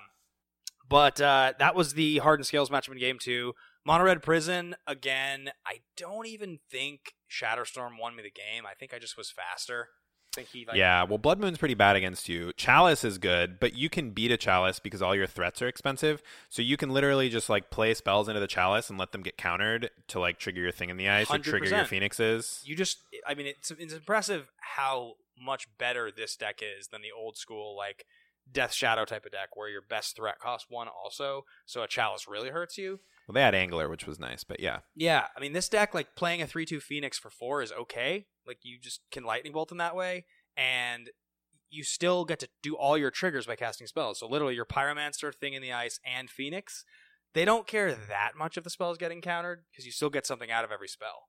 but uh, that was the Hardened Scales matchup in game two. Mono Red Prison again. I don't even think Shatterstorm won me the game. I think I just was faster. I think he like yeah. Well, Blood Moon's pretty bad against you. Chalice is good, but you can beat a Chalice because all your threats are expensive. So you can literally just like play spells into the Chalice and let them get countered to like trigger your thing in the ice or trigger your Phoenixes. you just i mean it's it's impressive how much better this deck is than the old school like death shadow type of deck where your best threat costs one also so a chalice really hurts you Well, they had Angler, which was nice, but yeah. yeah i mean this deck like playing a 3-2 phoenix for 4 is okay like you just can lightning bolt in that way and you still get to do all your triggers by casting spells so literally your pyromancer thing in the ice and phoenix they don't care that much if the spells is getting countered because you still get something out of every spell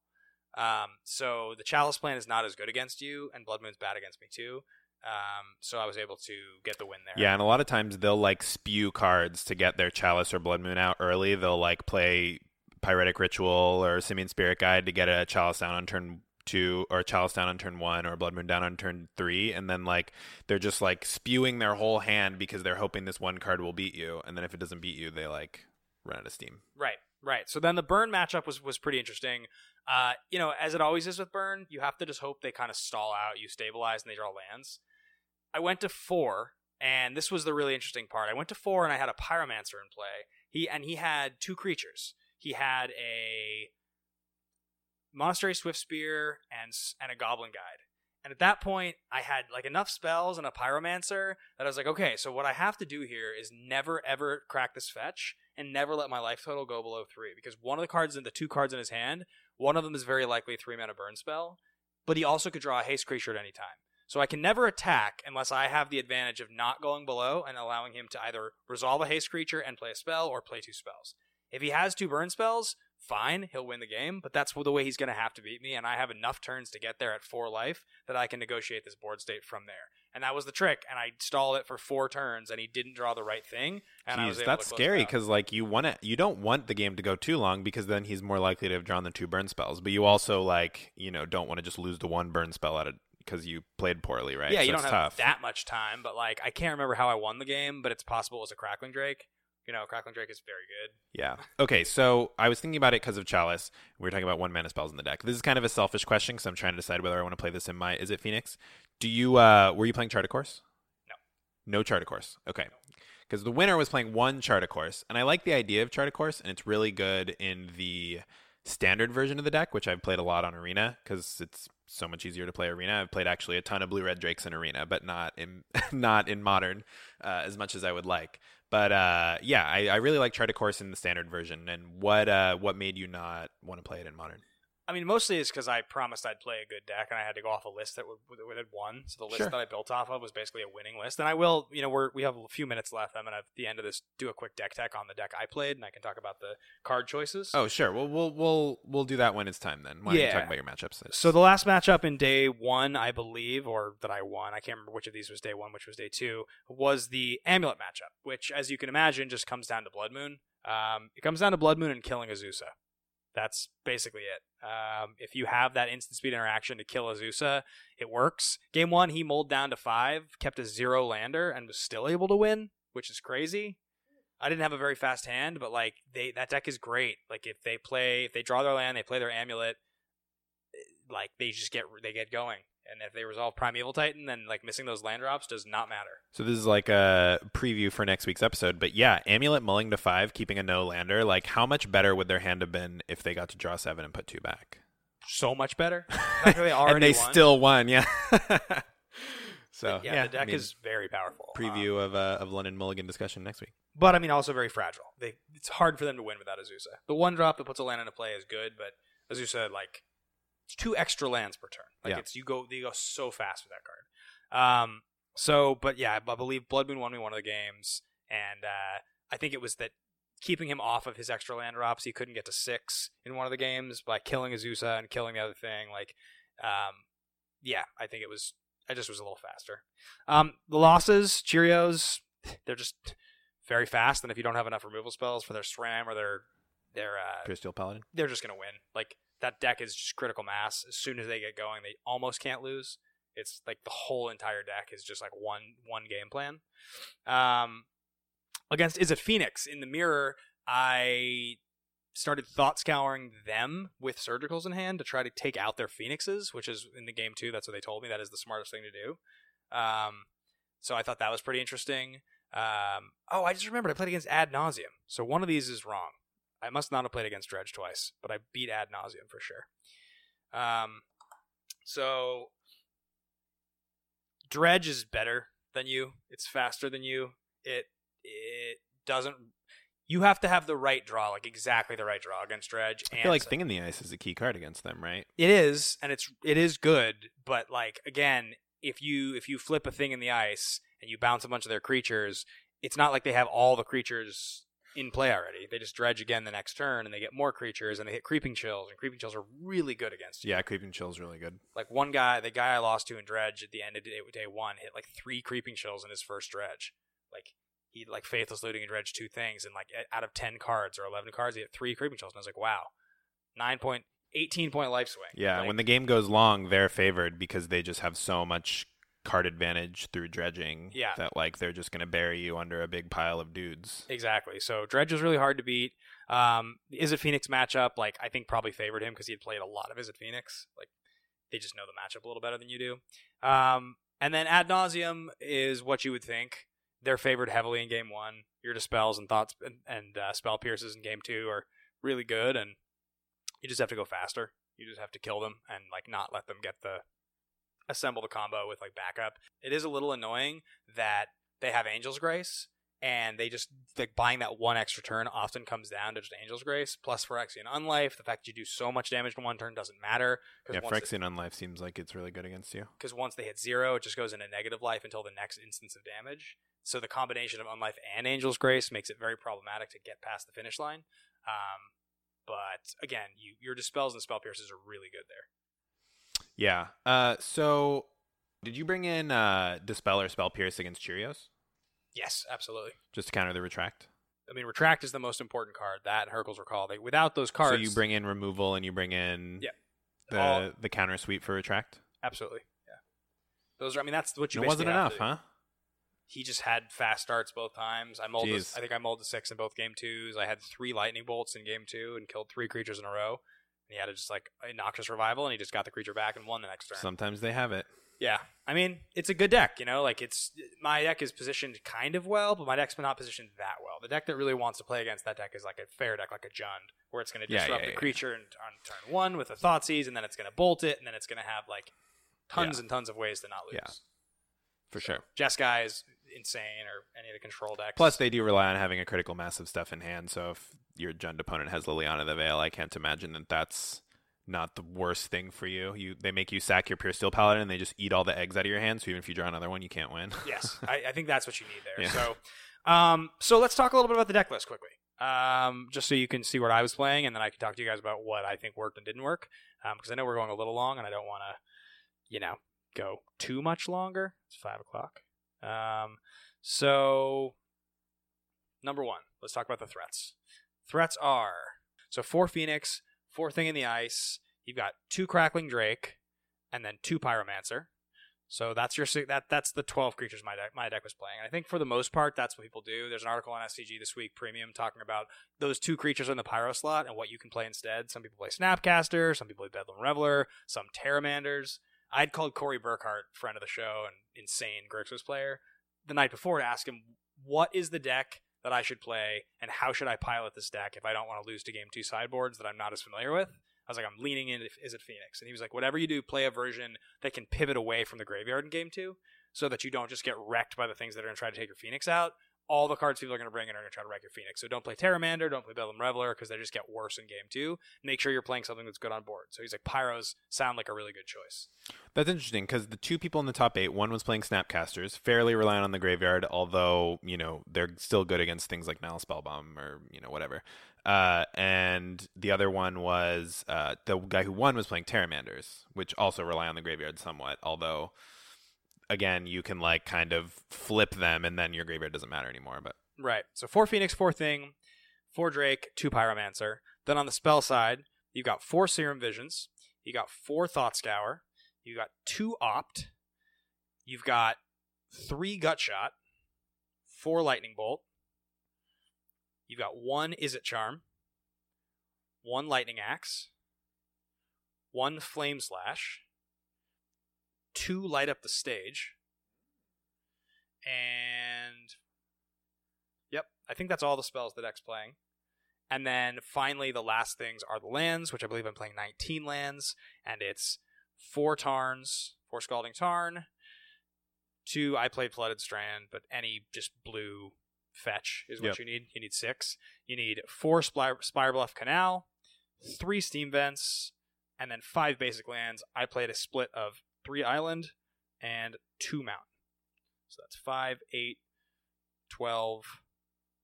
um, so the Chalice plan is not as good against you, and Blood Moon's bad against me too. Um, so I was able to get the win there. Yeah, and a lot of times they'll like spew cards to get their Chalice or Blood Moon out early. They'll like play Pyretic Ritual or Simian Spirit Guide to get a Chalice down on turn two, or Chalice down on turn one, or Blood Moon down on turn three, and then like they're just like spewing their whole hand because they're hoping this one card will beat you, and then if it doesn't beat you, they like run out of steam. Right, right. So then the burn matchup was was pretty interesting. Uh, you know, as it always is with burn, you have to just hope they kind of stall out, you stabilize, and they draw lands. I went to four, and this was the really interesting part. I went to four, and I had a pyromancer in play. He and he had two creatures. He had a monastery swift spear and and a goblin guide. And at that point, I had like enough spells and a pyromancer that I was like, okay, so what I have to do here is never ever crack this fetch and never let my life total go below three because one of the cards in the two cards in his hand, one of them is very likely a three mana burn spell, but he also could draw a haste creature at any time. So I can never attack unless I have the advantage of not going below and allowing him to either resolve a haste creature and play a spell or play two spells. If he has two burn spells, fine, he'll win the game, but that's the way he's going to have to beat me, and I have enough turns to get there at four life that I can negotiate this board state from there. And that was the trick, and I stalled it for four turns, and he didn't draw the right thing, and I was able that's scary because like you want to, you don't want the game to go too long because then he's more likely to have drawn the two burn spells. But you also like you know don't want to just lose the one burn spell out of because you played poorly, right? Yeah, So you don't have tough. that much time, but like I can't remember how I won the game, but it's possible it was a Crackling Drake. You know, Crackling Drake is very good. Yeah. Okay, so I was thinking about it because of Chalice. We were talking about one mana spells in the deck. This is kind of a selfish question because I'm trying to decide whether I want to play this in my. Izzet Phoenix? Do you? uh Were you playing Chart a Course? No. No Chart a Course. Okay. Because the winner was playing one Chart a Course, and I like the idea of Chart a Course, and it's really good in the standard version of the deck, which I've played a lot on Arena because it's so much easier to play Arena. I've played actually a ton of Blue Red Drakes in Arena, but not in not in Modern uh, as much as I would like. But uh, yeah, I, I really like Chart a Course in the standard version. And what uh, what made you not want to play it in Modern? I mean, mostly it's because I promised I'd play a good deck, and I had to go off a list that would, that had won. So the list Sure. that I built off of was basically a winning list. And I will, you know, we're we have a few minutes left. I'm gonna at the end of this do a quick deck tech on the deck I played, and I can talk about the card choices. Oh, sure. Well, we'll we'll we'll do that when it's time. Then. Why don't you Yeah. talk about your matchups? So the last matchup in day one, I believe, or that I won, I can't remember which of these was day one, which was day two, was the amulet matchup, which, as you can imagine, just comes down to Blood Moon. Um, it comes down to Blood Moon and killing Azusa. That's basically it. Um, if you have that instant speed interaction to kill Azusa, it works. Game one, he mulled down to five, kept a zero lander, and was still able to win, which is crazy. I didn't have a very fast hand, but like they that deck is great. Like if they play, if they draw their land, they play their amulet, like they just get they get going. And if they resolve Primeval Titan, then like missing those land drops does not matter. So this is like a preview for next week's episode. But yeah, Amulet mulling to five, keeping a no lander. Like, how much better would their hand have been if they got to draw seven and put two back? So much better. The they already and they won. still won. Yeah. so yeah, yeah, the deck I mean, is very powerful. Um, preview of uh, of London Mulligan discussion next week. but I mean also very fragile. They it's hard for them to win without Azusa. The one drop that puts a land into play is good, but Azusa like it's two extra lands per turn. Like Yeah. it's you go you go so fast with that card. Um so but yeah, I believe Blood Moon won me one of the games and uh I think it was that keeping him off of his extra land drops, he couldn't get to six in one of the games by killing Azusa and killing the other thing. Like um yeah, I think it was I just was a little faster. Um the losses, Cheerios, they're just very fast, and if you don't have enough removal spells for their SRAM or their their uh, Pure Steel Paladin. they're just gonna win. Like that deck is just critical mass. As soon as they get going, they almost can't lose. It's like the whole entire deck is just like one one game plan. Um, against Izzet Phoenix in the mirror? I started thought scouring them with surgicals in hand to try to take out their phoenixes, which is in the game too. That's what they told me. That is the smartest thing to do. Um, so I thought that was pretty interesting. Um, oh, I just remembered I played against Ad Nauseam. So one of these is wrong. I must not have played against Dredge twice, but I beat Ad Nauseam for sure. Um, so Dredge is better than you. It's faster than you. It it doesn't. You have to have the right draw, like exactly the right draw against Dredge. I feel like Thing in the Ice is a key card against them, right? it is, and it's it is good, but like again, if you if you flip a thing in the ice and you bounce a bunch of their creatures, it's not like they have all the creatures in play already. They just dredge again the next turn and they get more creatures and they hit creeping chills and creeping chills are really good against you. Yeah, Creeping Chill's really good. Like one guy, the guy I lost to in dredge at the end of day, day one hit like three creeping chills in his first dredge. Like he like faithless looting and dredge two things and like out of ten cards or eleven cards he hit three creeping chills and I was like wow, nine point. 18 point life swing. Yeah, Like, when the game goes long, they're favored because they just have so much card advantage through dredging Yeah. that like they're just going to bury you under a big pile of dudes. Exactly. So Dredge is really hard to beat. Um, Izzet Phoenix matchup? Like I think probably favored him because he had played a lot of Izzet Phoenix. Like they just know the matchup a little better than you do. Um, and then Ad Nauseam is what you would think. They're favored heavily in game one. Your dispels and thoughts and, and uh, spell pierces in game two are really good, and you just have to go faster. You just have to kill them and like not let them get the assemble the combo with like backup. It is a little annoying that they have Angel's Grace and they just like buying that one extra turn often comes down to just Angel's Grace plus Phyrexian Unlife. The fact that you do so much damage in one turn doesn't matter Yeah, Phyrexian Unlife seems like it's really good against you. because once they hit zero, it just goes into negative life until the next instance of damage. So the combination of Unlife and Angel's Grace makes it very problematic to get past the finish line. Um, but again, you your dispels and spell pierces are really good there. Yeah. Uh, so did you bring in uh, Dispel or Spell Pierce against Cheerios Yes, absolutely. just to counter the retract? I mean, Retract is the most important card. That and Hurkyl's Recall. They, without those cards, So you bring in removal and you bring in Yeah. the All- the counter sweep for retract. absolutely. Yeah, those are. I mean, that's what you. It wasn't enough, huh? He just had fast starts both times. I mulled. Jeez. I think I mulled to six in both game twos. I had three lightning bolts in game two and killed three creatures in a row. And he had a just like a noxious revival, and he just got the creature back and won the next turn. Sometimes they have it. Yeah, I mean, it's a good deck. You know, like it's my deck is positioned kind of well, but my deck's not positioned that well. The deck that really wants to play against that deck is like a fair deck, like a Jund, where it's going to disrupt yeah, the yeah. creature and, on turn one with a Thoughtseize, and then it's going to bolt it, and then it's going to have like tons Yeah. and tons of ways to not lose. Yeah. For sure. Jeskai is insane, or any of the control decks. Plus, they do rely on having a critical mass of stuff in hand. So if your Jund opponent has Liliana the Veil, I can't imagine that that's not the worst thing for you. You they make you sack your pure steel paladin and they just eat all the eggs out of your hand. So even if you draw another one, you can't win. Yes, I, I think that's what you need there. Yeah. So, um, so let's talk a little bit about the deck list quickly, um, just so you can see what I was playing, and then I can talk to you guys about what I think worked and didn't work, because I know we're going a little long, and I don't want to, you know, go too much longer. It's five o'clock. Um, so number one, let's talk about the threats. Threats are so four Phoenix, four Thing in the Ice. You've got two Crackling Drake, and then two Pyromancer. So that's your that that's the twelve creatures my deck my deck was playing. And I think for the most part that's what people do. There's an article on SCG this week, Premium, talking about those two creatures in the Pyro slot and what you can play instead. Some people play Snapcaster, some people play Bedlam Reveler, some Pteramanders. I'd called Corey Burkhart, friend of the show and insane Grixis player, the night before to ask him what is the deck that I should play and how should I pilot this deck if I don't want to lose to game two sideboards that I'm not as familiar with. I was like, I'm leaning in. Izzet Phoenix? And he was like, whatever you do, play a version that can pivot away from the graveyard in game two, so that you don't just get wrecked by the things that are going to try to take your Phoenix out. All the cards people are going to bring in are going to try to wreck your Phoenix. So don't play Pteramander, don't play Bedlam Reveler because they just get worse in game two. Make sure you're playing something that's good on board. So he's like, Pyros sound like a really good choice. That's interesting because the two people in the top eight, one was playing Snapcasters, fairly reliant on the graveyard, although you know they're still good against things like Mal Spellbomb or you know whatever. Uh, and the other one was uh, the guy who won was playing Pteramanders, which also rely on the graveyard somewhat, although again you can like kind of flip them and then your graveyard doesn't matter anymore. But Right. So four Phoenix, four Thing, four Drake, two Pyromancer. Then on the spell side, you've got four Serum Visions. You got four Thought Scour. You got two Opt. You've got three Gut Shot, four Lightning Bolt. You've got one Izzet Charm, one Lightning Axe, one Flame Slash, two Light Up the Stage, and Yep, I think that's all the spells the deck's playing. And then finally, the last things are the lands, which I believe I'm playing 19 lands, and it's four Tarns, four Scalding Tarn, two I played Flooded Strand, but any just blue fetch is what Yep. you need. You need six. You need four Spire, Spirebluff Canal, three Steam Vents, and then five basic lands. I played a split of three Island and two Mountain. So that's 5, 8, 12,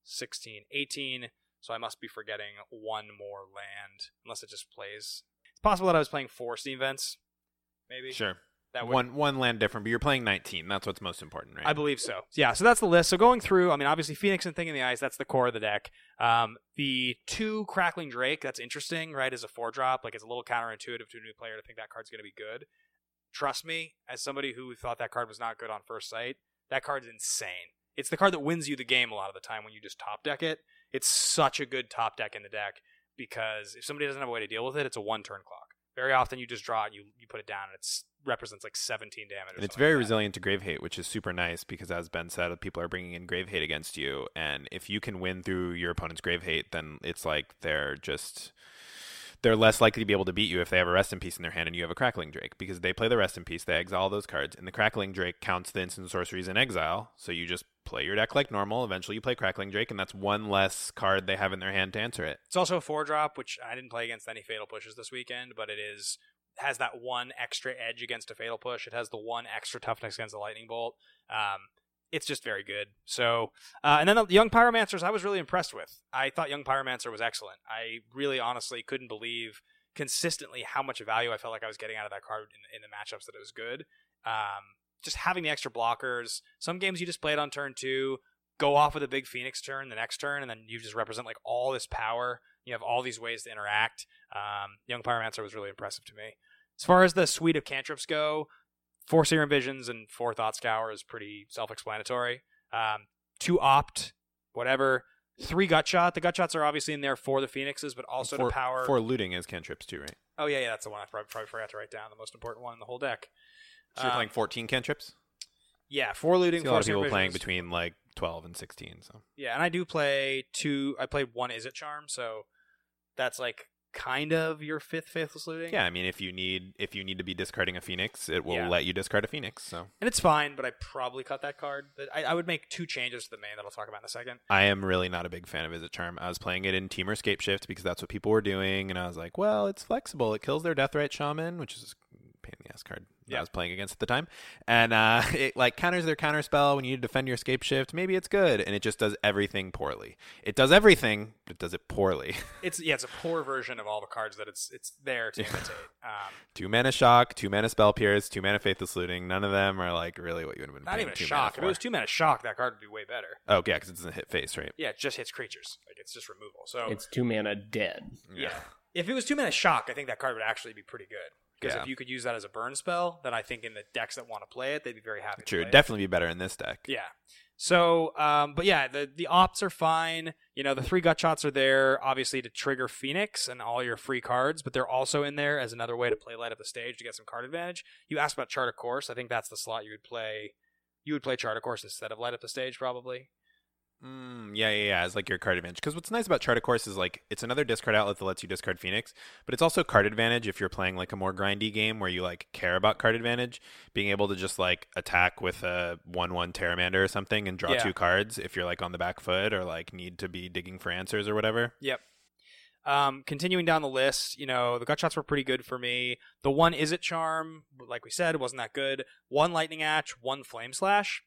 16, 18. So I must be forgetting one more land, unless it just plays. It's possible that I was playing four Steam Vents, maybe. sure, That would, one one land different, but you're playing 19. That's what's most important, right? I believe so. Yeah, so that's the list. So going through, I mean, obviously Phoenix and Thing in the Ice. that's the core of the deck. Um, the two Crackling Drake, that's interesting, right? As a four drop, like it's a little counterintuitive to a new player to think that card's going to be good. Trust me, as somebody who thought that card was not good on first sight, that card's insane. It's the card that wins you the game a lot of the time when you just top deck it. It's such a good top deck in the deck because if somebody doesn't have a way to deal with it, it's a one turn clock. Very often you just draw it, you you put it down, and it represents like 17 damage. And it's very like resilient to grave hate, which is super nice because, as Ben said, people are bringing in grave hate against you, and if you can win through your opponent's grave hate, then it's like they're just they're less likely to be able to beat you if they have a rest in peace in their hand and you have a crackling drake because they play the rest in peace, they exile those cards, and the crackling drake counts the instant sorceries in exile. So you just play your deck like normal. Eventually, you play crackling drake, and that's one less card they have in their hand to answer it. It's also a four drop, which I didn't play against any fatal pushes this weekend, but it is has that one extra edge against a fatal push. It has the one extra toughness against the lightning bolt. Um, it's just very good. So, uh, and then the young pyromancers, I was really impressed with. I thought young pyromancer was excellent. I really, honestly, couldn't believe consistently how much value I felt like I was getting out of that card in, in the matchups that it was good. Um, just having the extra blockers. Some games you just play it on turn two, go off with a big phoenix turn the next turn, and then you just represent like all this power. You have all these ways to interact. Um, Young Pyromancer was really impressive to me. As far as the suite of cantrips go, four Serum Visions and four Thought Scour is pretty self-explanatory. Um, two Opt, whatever. Three Gut Shot. The Gut Shots are obviously in there for the Phoenixes, but also for, to power. for looting as cantrips too, right? oh yeah, yeah, that's the one I probably, probably forgot to write down. The most important one in the whole deck. So you're Um, playing 14 cantrips. Yeah, four looting. See a four lot of people playing between like 12 and 16. So Yeah, and I do play two. I played one Izzet Charm, so that's like kind of your fifth faithless looting. Yeah, I mean, if you need if you need to be discarding a phoenix, it will Yeah. let you discard a phoenix. So and it's fine, but I probably cut that card. But I, I would make two changes to the main that I'll talk about in a second. I am really not a big fan of Izzet Charm. I was playing it in Temur Scapeshift because that's what people were doing, and I was like, well, it's flexible. It kills their Deathrite Shaman, which is a pain in the ass card Yeah. I was playing against at the time, and uh, it like counters their counter spell when you need to defend your escape Shift. Maybe it's good, and it just does everything poorly. It does everything, but it does it poorly. It's yeah, it's a poor version of all the cards that it's it's there to imitate. Um, two mana Shock, two mana Spell Pierce, two mana Faithless Looting. None of them are like really what you would have been. not even a two shock. If it was two mana shock, that card would be way better. Oh yeah, because it doesn't hit face, right? Yeah, it just hits creatures. Like it's just removal. So It's two mana dead. yeah. If it was two mana shock, I think that card would actually be pretty good. Because Yeah. if you could use that as a burn spell, then I think in the decks that want to play it, they'd be very happy. to True, play it'd it. definitely be better in this deck. Yeah. So, um, but yeah, the the ops are fine. You know, the three gut shots are there, obviously to trigger Phoenix and all your free cards, but they're also in there as another way to play light up the stage to get some card advantage. You asked about Chart a Course. I think that's the slot you would play. You would play Chart a Course instead of light up the stage, probably. Mm, yeah, yeah, yeah. It's like your card advantage. Because what's nice about Chart a Course is like it's another discard outlet that lets you discard Phoenix, but it's also card advantage if you're playing like a more grindy game where you like care about card advantage. Being able to just like attack with a one-one Pteramander or something and draw Yeah. two cards if you're like on the back foot or like need to be digging for answers or whatever. Yep. Um, continuing down the list, you know, the gut shots were pretty good for me. The one Izzet Charm, like we said, wasn't that good. One Lightning Axe, one flame slash.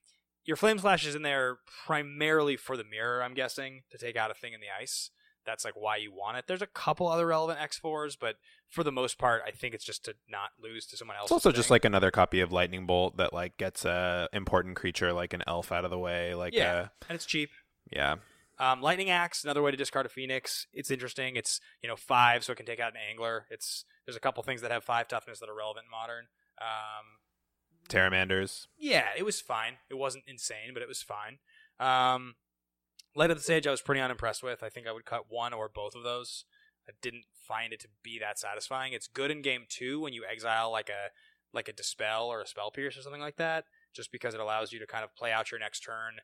Your flame slash is in there primarily for the mirror, I'm guessing, to take out a thing in the ice. That's like why you want it. There's a couple other relevant X4s, but for the most part, I think it's just to not lose to someone else. It's also just like another copy of Lightning Bolt that like gets a important creature like an elf out of the way. Like Yeah. uh, and it's cheap. yeah. Um, Lightning Axe, another way to discard a Phoenix. It's interesting. It's you know five, so it can take out an Angler. It's there's a couple things that have five toughness that are relevant in modern. Um, Pteramanders. yeah, it was fine. It wasn't insane, but it was fine. Um, Light Up the Stage, I was pretty unimpressed with. I think I would cut one or both of those. I didn't find it to be that satisfying. It's good in game two when you exile like a like a dispel or a spell pierce or something like that, just because it allows you to kind of play out your next turn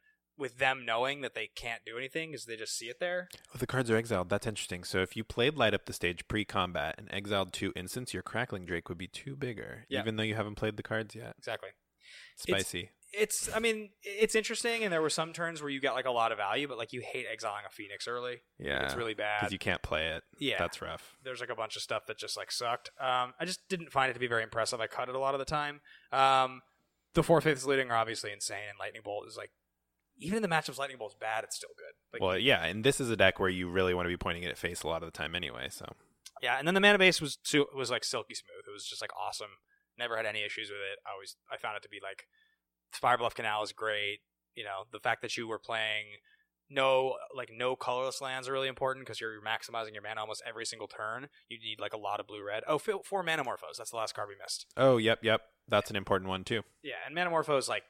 with them knowing that they can't do anything because they just see it there. Oh, the cards are exiled. That's interesting. So if you played Light Up the Stage pre-combat and exiled two instants, your Crackling Drake would be two bigger, Yeah. even though you haven't played the cards yet. Exactly. Spicy. It's I mean, it's interesting and there were some turns where you got like a lot of value, but like you hate exiling a Phoenix early. yeah, It's really bad. because you can't play it. Yeah. that's rough. there's like a bunch of stuff that just like sucked. Um, I just didn't find it to be very impressive. I cut it a lot of the time. Um, the four Faithless Looting are obviously insane, and Lightning Bolt is like, even in the matchups, Lightning Bolt's bad. It's still good. Like, well, yeah, and this is a deck where you really want to be pointing it at face a lot of the time anyway. So yeah. And then the mana base was su- was like silky smooth. It was just like awesome. Never had any issues with it. I always I found it to be like Spirebluff Canal is great. You know, the fact that you were playing no like no colorless lands are really important because you're maximizing your mana almost every single turn. You need like a lot of blue red. Oh, f- four Manamorphose. That's the last card we missed. oh, yep, yep, that's an important one too. Yeah, and Manamorphose is like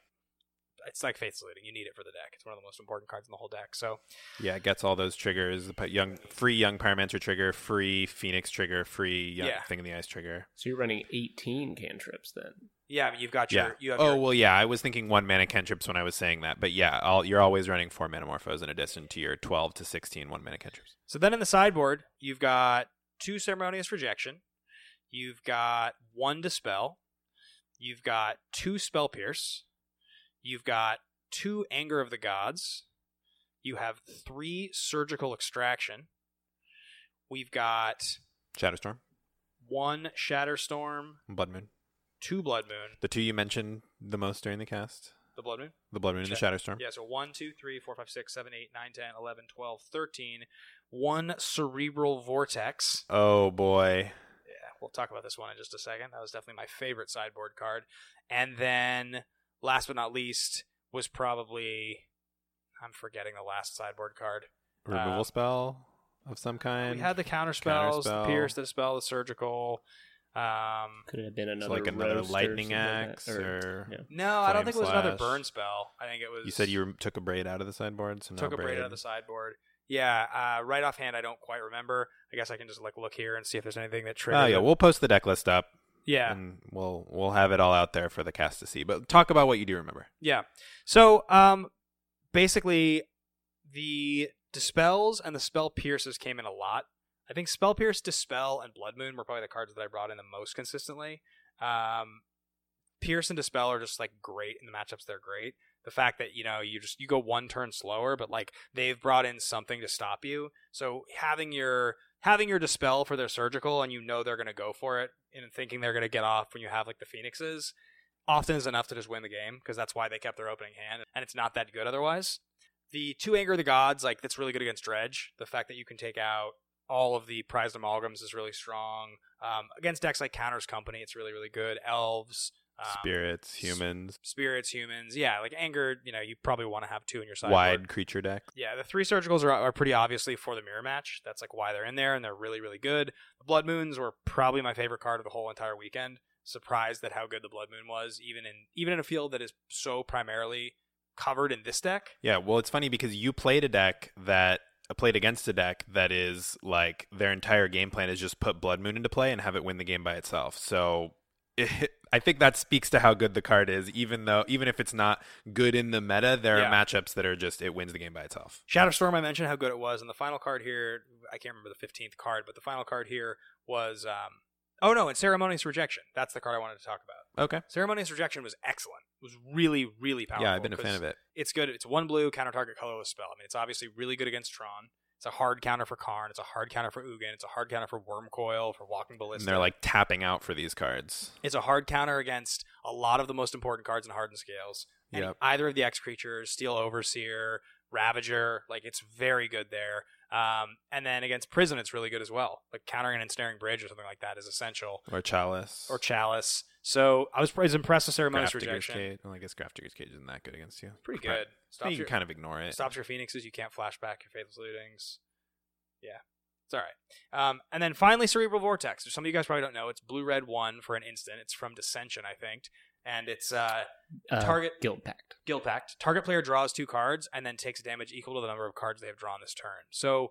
it's like Faithless Looting. You need it for the deck. It's one of the most important cards in the whole deck. So Yeah, it gets all those triggers: the young free young Pyromancer trigger, free Phoenix trigger, free young Yeah. thing in the ice trigger. So you're running 18 cantrips then. yeah, I mean, you've got your Yeah. you have Oh your, well, yeah. I was thinking one mana cantrips when I was saying that, but yeah, all, you're always running four Metamorphos in addition to your 12 to 16 one mana cantrips. So then in the sideboard, you've got two ceremonious rejection. You've got one dispel. You've got two spell pierce. You've got two anger of the gods. You have three surgical extraction. We've got Shatterstorm. one Shatterstorm. Blood Moon, two blood moon. the two you mentioned the most during the cast, The blood moon. the Blood Moon and the Shatterstorm. Yeah, so 1, 2, 3, 4, 5, 6, 7, 8, 9, 10, 11, 12, 13. One cerebral vortex. Oh boy, Yeah, we'll talk about this one in just a second. That was definitely my favorite sideboard card. And then, last but not least, was probably. I'm forgetting the last sideboard card. removal Uh, spell of some kind. we had the counter spells, the pierce, the spell, the surgical. Um, Could it have been So another like another roast or lightning like that? axe, or, yeah. no, I don't Flame think it was another burn spell. I think it was. you said you took a braid out of the sideboard, so no took a braid out of the sideboard. Yeah, uh, right offhand, I don't quite remember. I guess I can just like look here and see if there's anything that triggers. Oh yeah, it. we'll post the deck list up, yeah, and we'll we'll have it all out there for the cast to see. But talk about what you do remember. yeah. So, um, basically, the dispels and the spell pierces came in a lot. I think Spell Pierce, Dispel, and Blood Moon were probably the cards that I brought in the most consistently. Um, Pierce and Dispel are just like great in the matchups. They're great. The fact that you know you just you go one turn slower, but like they've brought in something to stop you. So having your having your Dispel for their surgical, and you know they're going to go for it, and thinking they're going to get off when you have like the Phoenixes, often is enough to just win the game because that's why they kept their opening hand, and it's not that good otherwise. The two anger of the gods, like that's really good against Dredge. The fact that you can take out all of the prized amalgams is really strong. Um, against decks like Counters Company, it's really really good. Elves, um, Spirits, humans, spirits, humans, yeah, like anger. You know, you probably want to have two in your side. wide creature deck. Yeah, the three surgicals are, are pretty obviously for the mirror match. That's like why they're in there, and they're really really good. The blood moons were probably my favorite card of the whole entire weekend. Surprised at how good the blood moon was, even in even in a field that is so primarily covered in this deck. Yeah, well, it's funny because you played a deck that uh, played against a deck that is like their entire game plan is just put Blood Moon into play and have it win the game by itself. So it, I think that speaks to how good the card is. Even though, even if it's not good in the meta, there Yeah. are matchups that are just it wins the game by itself. Shatterstorm, I mentioned how good it was, and the final card here, I can't remember the fifteenth card, but the final card here was, um, oh no, it's Ceremonious Rejection. That's the card I wanted to talk about. Okay. Ceremonious Rejection was excellent. It was really, really powerful. Yeah, I've been a fan of it. It's good. It's one blue counter target colorless spell. I mean, it's obviously really good against Tron. It's a hard counter for Karn. It's a hard counter for Ugin. It's a hard counter for Wurmcoil, for Walking Ballista. And they're like tapping out for these cards. It's a hard counter against a lot of the most important cards in Hardened Scales. And Yep. either of the X creatures, Steel Overseer, Ravager, like it's very good there. Um, and then against Prison, it's really good as well. Like countering an ensnaring bridge or something like that is essential. Or Chalice. Or Chalice. So I was, I was impressed with Ceremonious Grafdigger's Rejection. Cage. Well, I guess Grafdigger's Cage isn't that good against you. Pretty good. you Stops can your, kind of ignore it. stops your Phoenixes. You can't flashback your Faithless Lootings. Yeah. It's all right. Um, and then finally, Cerebral Vortex. Which some of you guys probably don't know. It's blue red one for an instant. It's from Dissension, I think. And it's uh, Uh, Target- Guildpact. Guild Pact. Target player draws two cards and then takes damage equal to the number of cards they have drawn this turn. So,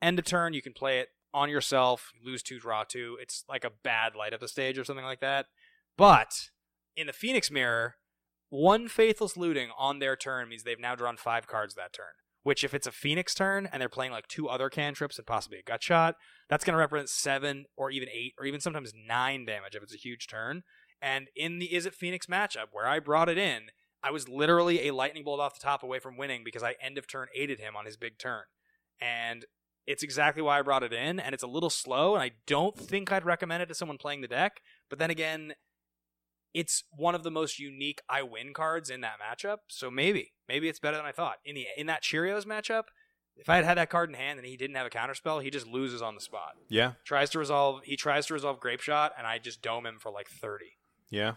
end of turn, you can play it on yourself, lose two, draw two. It's like a bad light up the stage or something like that. But in the Phoenix Mirror, one Faithless Looting on their turn means they've now drawn five cards that turn. Which, if it's a Phoenix turn and they're playing like two other cantrips and possibly a gut shot, that's going to represent seven or even eight or even sometimes nine damage if it's a huge turn. And in the Izzet Phoenix matchup, where I brought it in, I was literally a lightning bolt off the top away from winning because I end of turn aided him on his big turn. And it's exactly why I brought it in, and it's a little slow, and I don't think I'd recommend it to someone playing the deck. But then again, it's one of the most unique I win cards in that matchup, so maybe, maybe it's better than I thought. In the in that Cheerios matchup, if I had had that card in hand and he didn't have a counterspell, he just loses on the spot. yeah. Tries to resolve, he tries to resolve Grapeshot, and I just dome him for like thirty. Yeah.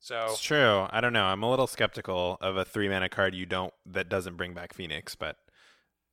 So It's true. I don't know. I'm a little skeptical of a three mana card you don't that doesn't bring back Phoenix, but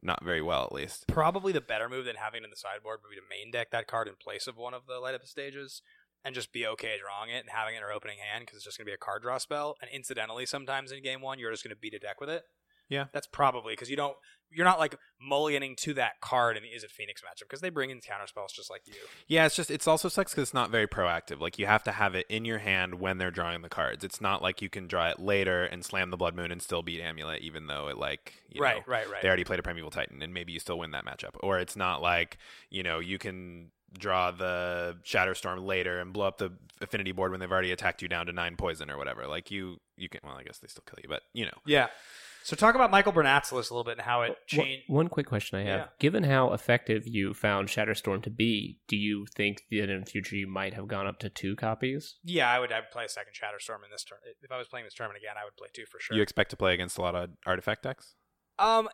not very well at least. probably the better move than having it in the sideboard would be to main deck that card in place of one of the light up stages and just be okay drawing it and having it in your opening hand because it's just going to be a card draw spell. And incidentally, sometimes in game one, you're just going to beat a deck with it. Yeah. That's probably because you don't, you're not like mulliganing to that card in the Izzet Phoenix matchup because they bring in counter spells just like you. Yeah, it's just it's also sucks because it's not very proactive. Like you have to have it in your hand when they're drawing the cards. It's not like you can draw it later and slam the Blood Moon and still beat Amulet, even though it like you right, know, right, right. they already played a Primeval Titan and maybe you still win that matchup. Or it's not like you know you can draw the Shatterstorm later and blow up the Affinity board when they've already attacked you down to nine poison or whatever. Like you you can well I guess they still kill you, but you know Yeah. So talk about Michael Bernatzelis a little bit and how it changed. One quick question I have: Yeah. Given how effective you found Shatterstorm to be, do you think that in the future you might have gone up to two copies? Yeah, I would. I would play a second Shatterstorm in this turn. If I was playing this tournament again, I would play two for sure. you expect to play against a lot of artifact decks. Um,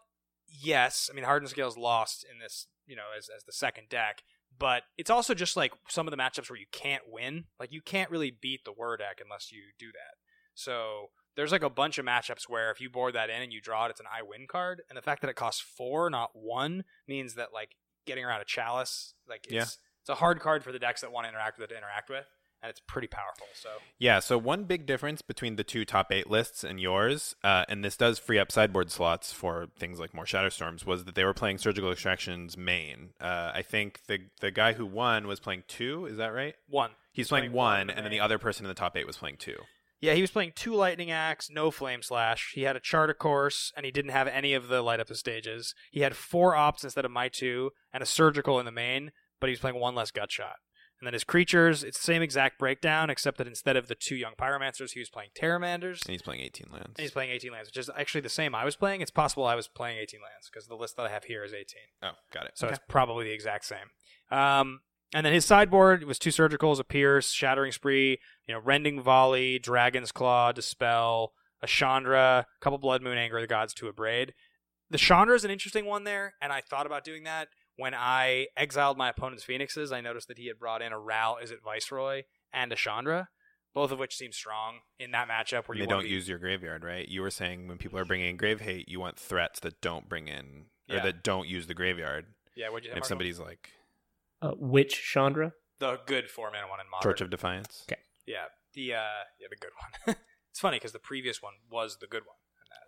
yes. I mean, Hardened Scales lost in this, you know, as, as the second deck, but it's also just like some of the matchups where you can't win. Like, you can't really beat the Whir deck unless you do that. So there's like a bunch of matchups where if you board that in and you draw it, it's an I win card. And the fact that it costs four, not one, means that like getting around a chalice, like it's, Yeah. it's a hard card for the decks that want to interact with it to interact with. And it's pretty powerful. So Yeah, so one big difference between the two top eight lists and yours, uh, and this does free up sideboard slots for things like more Shatterstorms, was that they were playing Surgical Extractions main. Uh, I think the the guy who won was playing two. Is that right? one. He's playing, playing one, one and then the other person in the top eight was playing two. Yeah, he was playing two lightning axe, no flame slash. He had a Chart a Course, and he didn't have any of the light up the stages. He had four Opts instead of my two, and a surgical in the main. but he was playing one less gut shot. And then his creatures, it's the same exact breakdown, except that instead of the two young pyromancers, he was playing Pteramanders. And he's playing 18 lands. And he's playing 18 lands, which is actually the same I was playing. It's possible I was playing 18 lands because the list that I have here is 18. oh, got it. So Okay. it's probably the exact same. Um, and then his sideboard was two surgicals, a pierce, shattering spree, you know, rending volley, dragon's claw, dispel, a Chandra, a couple blood moon, anger the gods, to Abrade. The Chandra is an interesting one there, and I thought about doing that when I exiled my opponent's phoenixes. I noticed that he had brought in a Ral, Izzet Viceroy, and a Chandra, both of which seem strong in that matchup where you they don't be- use your graveyard, right? You were saying when people are bringing in grave hate, you want threats that don't bring in or Yeah. that don't use the graveyard. Yeah, what'd you if somebody's like Uh, which Chandra? the good four mana one in modern. Torch of Defiance, Okay. Yeah, the uh, yeah, the good one. it's funny because the previous one was the good one.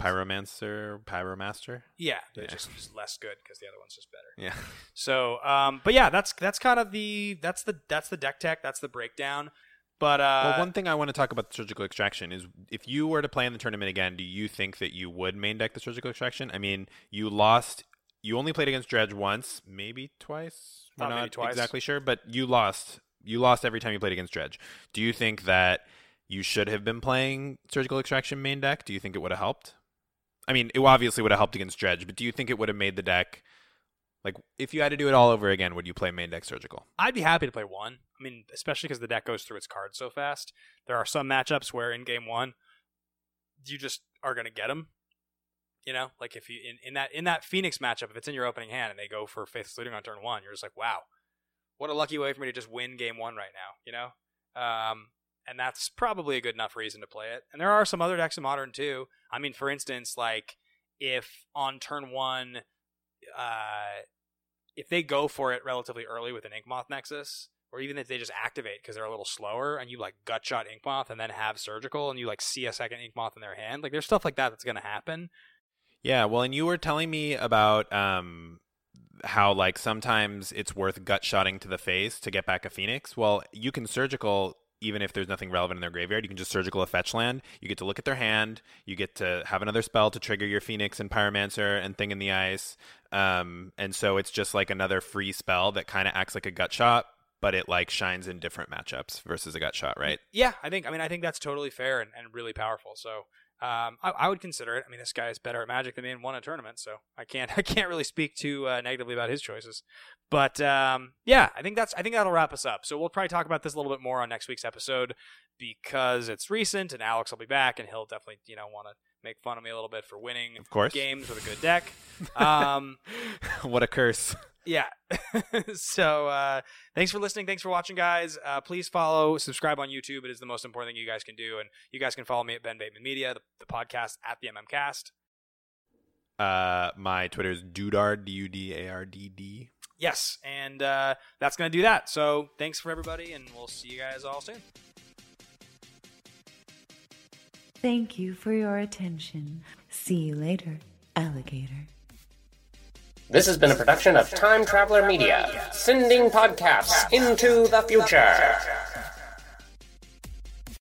Pyromancer, Pyromaster. Yeah, they're Yeah. just, just less good because the other one's just better. Yeah. So, um, but yeah, that's that's kind of the that's the that's the deck tech. That's the breakdown. But uh, well, one thing I want to talk about the surgical extraction is if you were to play in the tournament again, do you think that you would main deck the surgical extraction? I mean, you lost. You only played against Dredge once, maybe twice. We're not twice. exactly sure, but you lost. You lost every time you played against Dredge. Do you think that you should have been playing surgical extraction main deck? Do you think it would have helped? I mean, it obviously would have helped against Dredge, but do you think it would have made the deck like if you had to do it all over again? Would you play main deck surgical? I'd be happy to play one. I mean, especially because the deck goes through its cards so fast. There are some matchups where in game one, you just are going to get them. You know, like if you in, in that in that Phoenix matchup, if it's in your opening hand and they go for Faithless Looting on turn one, you're just like, wow, what a lucky way for me to just win game one right now. You know, um, and that's probably a good enough reason to play it. And there are some other decks in Modern too. I mean, for instance, like if on turn one, uh, if they go for it relatively early with an Inkmoth Nexus, or even if they just activate because they're a little slower, and you like gut shot Inkmoth and then have surgical, and you like see a second Inkmoth in their hand, like there's stuff like that that's going to happen. Yeah, well, and you were telling me about um, how like sometimes it's worth gut shotting to the face to get back a phoenix. Well, you can surgical even if there's nothing relevant in their graveyard. You can just surgical a fetch land. You get to look at their hand. You get to have another spell to trigger your phoenix and pyromancer and thing in the ice. Um, and so it's just like another free spell that kind of acts like a gut shot, but it like shines in different matchups versus a gut shot, right? Yeah, I think I mean I think that's totally fair and, and really powerful. So um, I, I would consider it. I mean, this guy is better at Magic than me and won a tournament, so I can't I can't really speak too uh, negatively about his choices. But um, yeah, I think that's I think that'll wrap us up. So we'll probably talk about this a little bit more on next week's episode because it's recent and Alex will be back and he'll definitely you know want to make fun of me a little bit for winning Of course. games with a good deck. Um, what a curse. Yeah. so uh, thanks for listening. Thanks for watching, guys. Uh, please follow, subscribe on YouTube. It is the most important thing you guys can do. And you guys can follow me at Ben Bateman Media, the, the podcast at the MMCast. Uh, my Twitter is Dudard, D U D A R D D. Yes, and uh, that's going to do that. So thanks for everybody, and we'll see you guys all soon. Thank you for your attention. See you later, alligator. This has been a production of Time Traveler Media, sending podcasts into the future.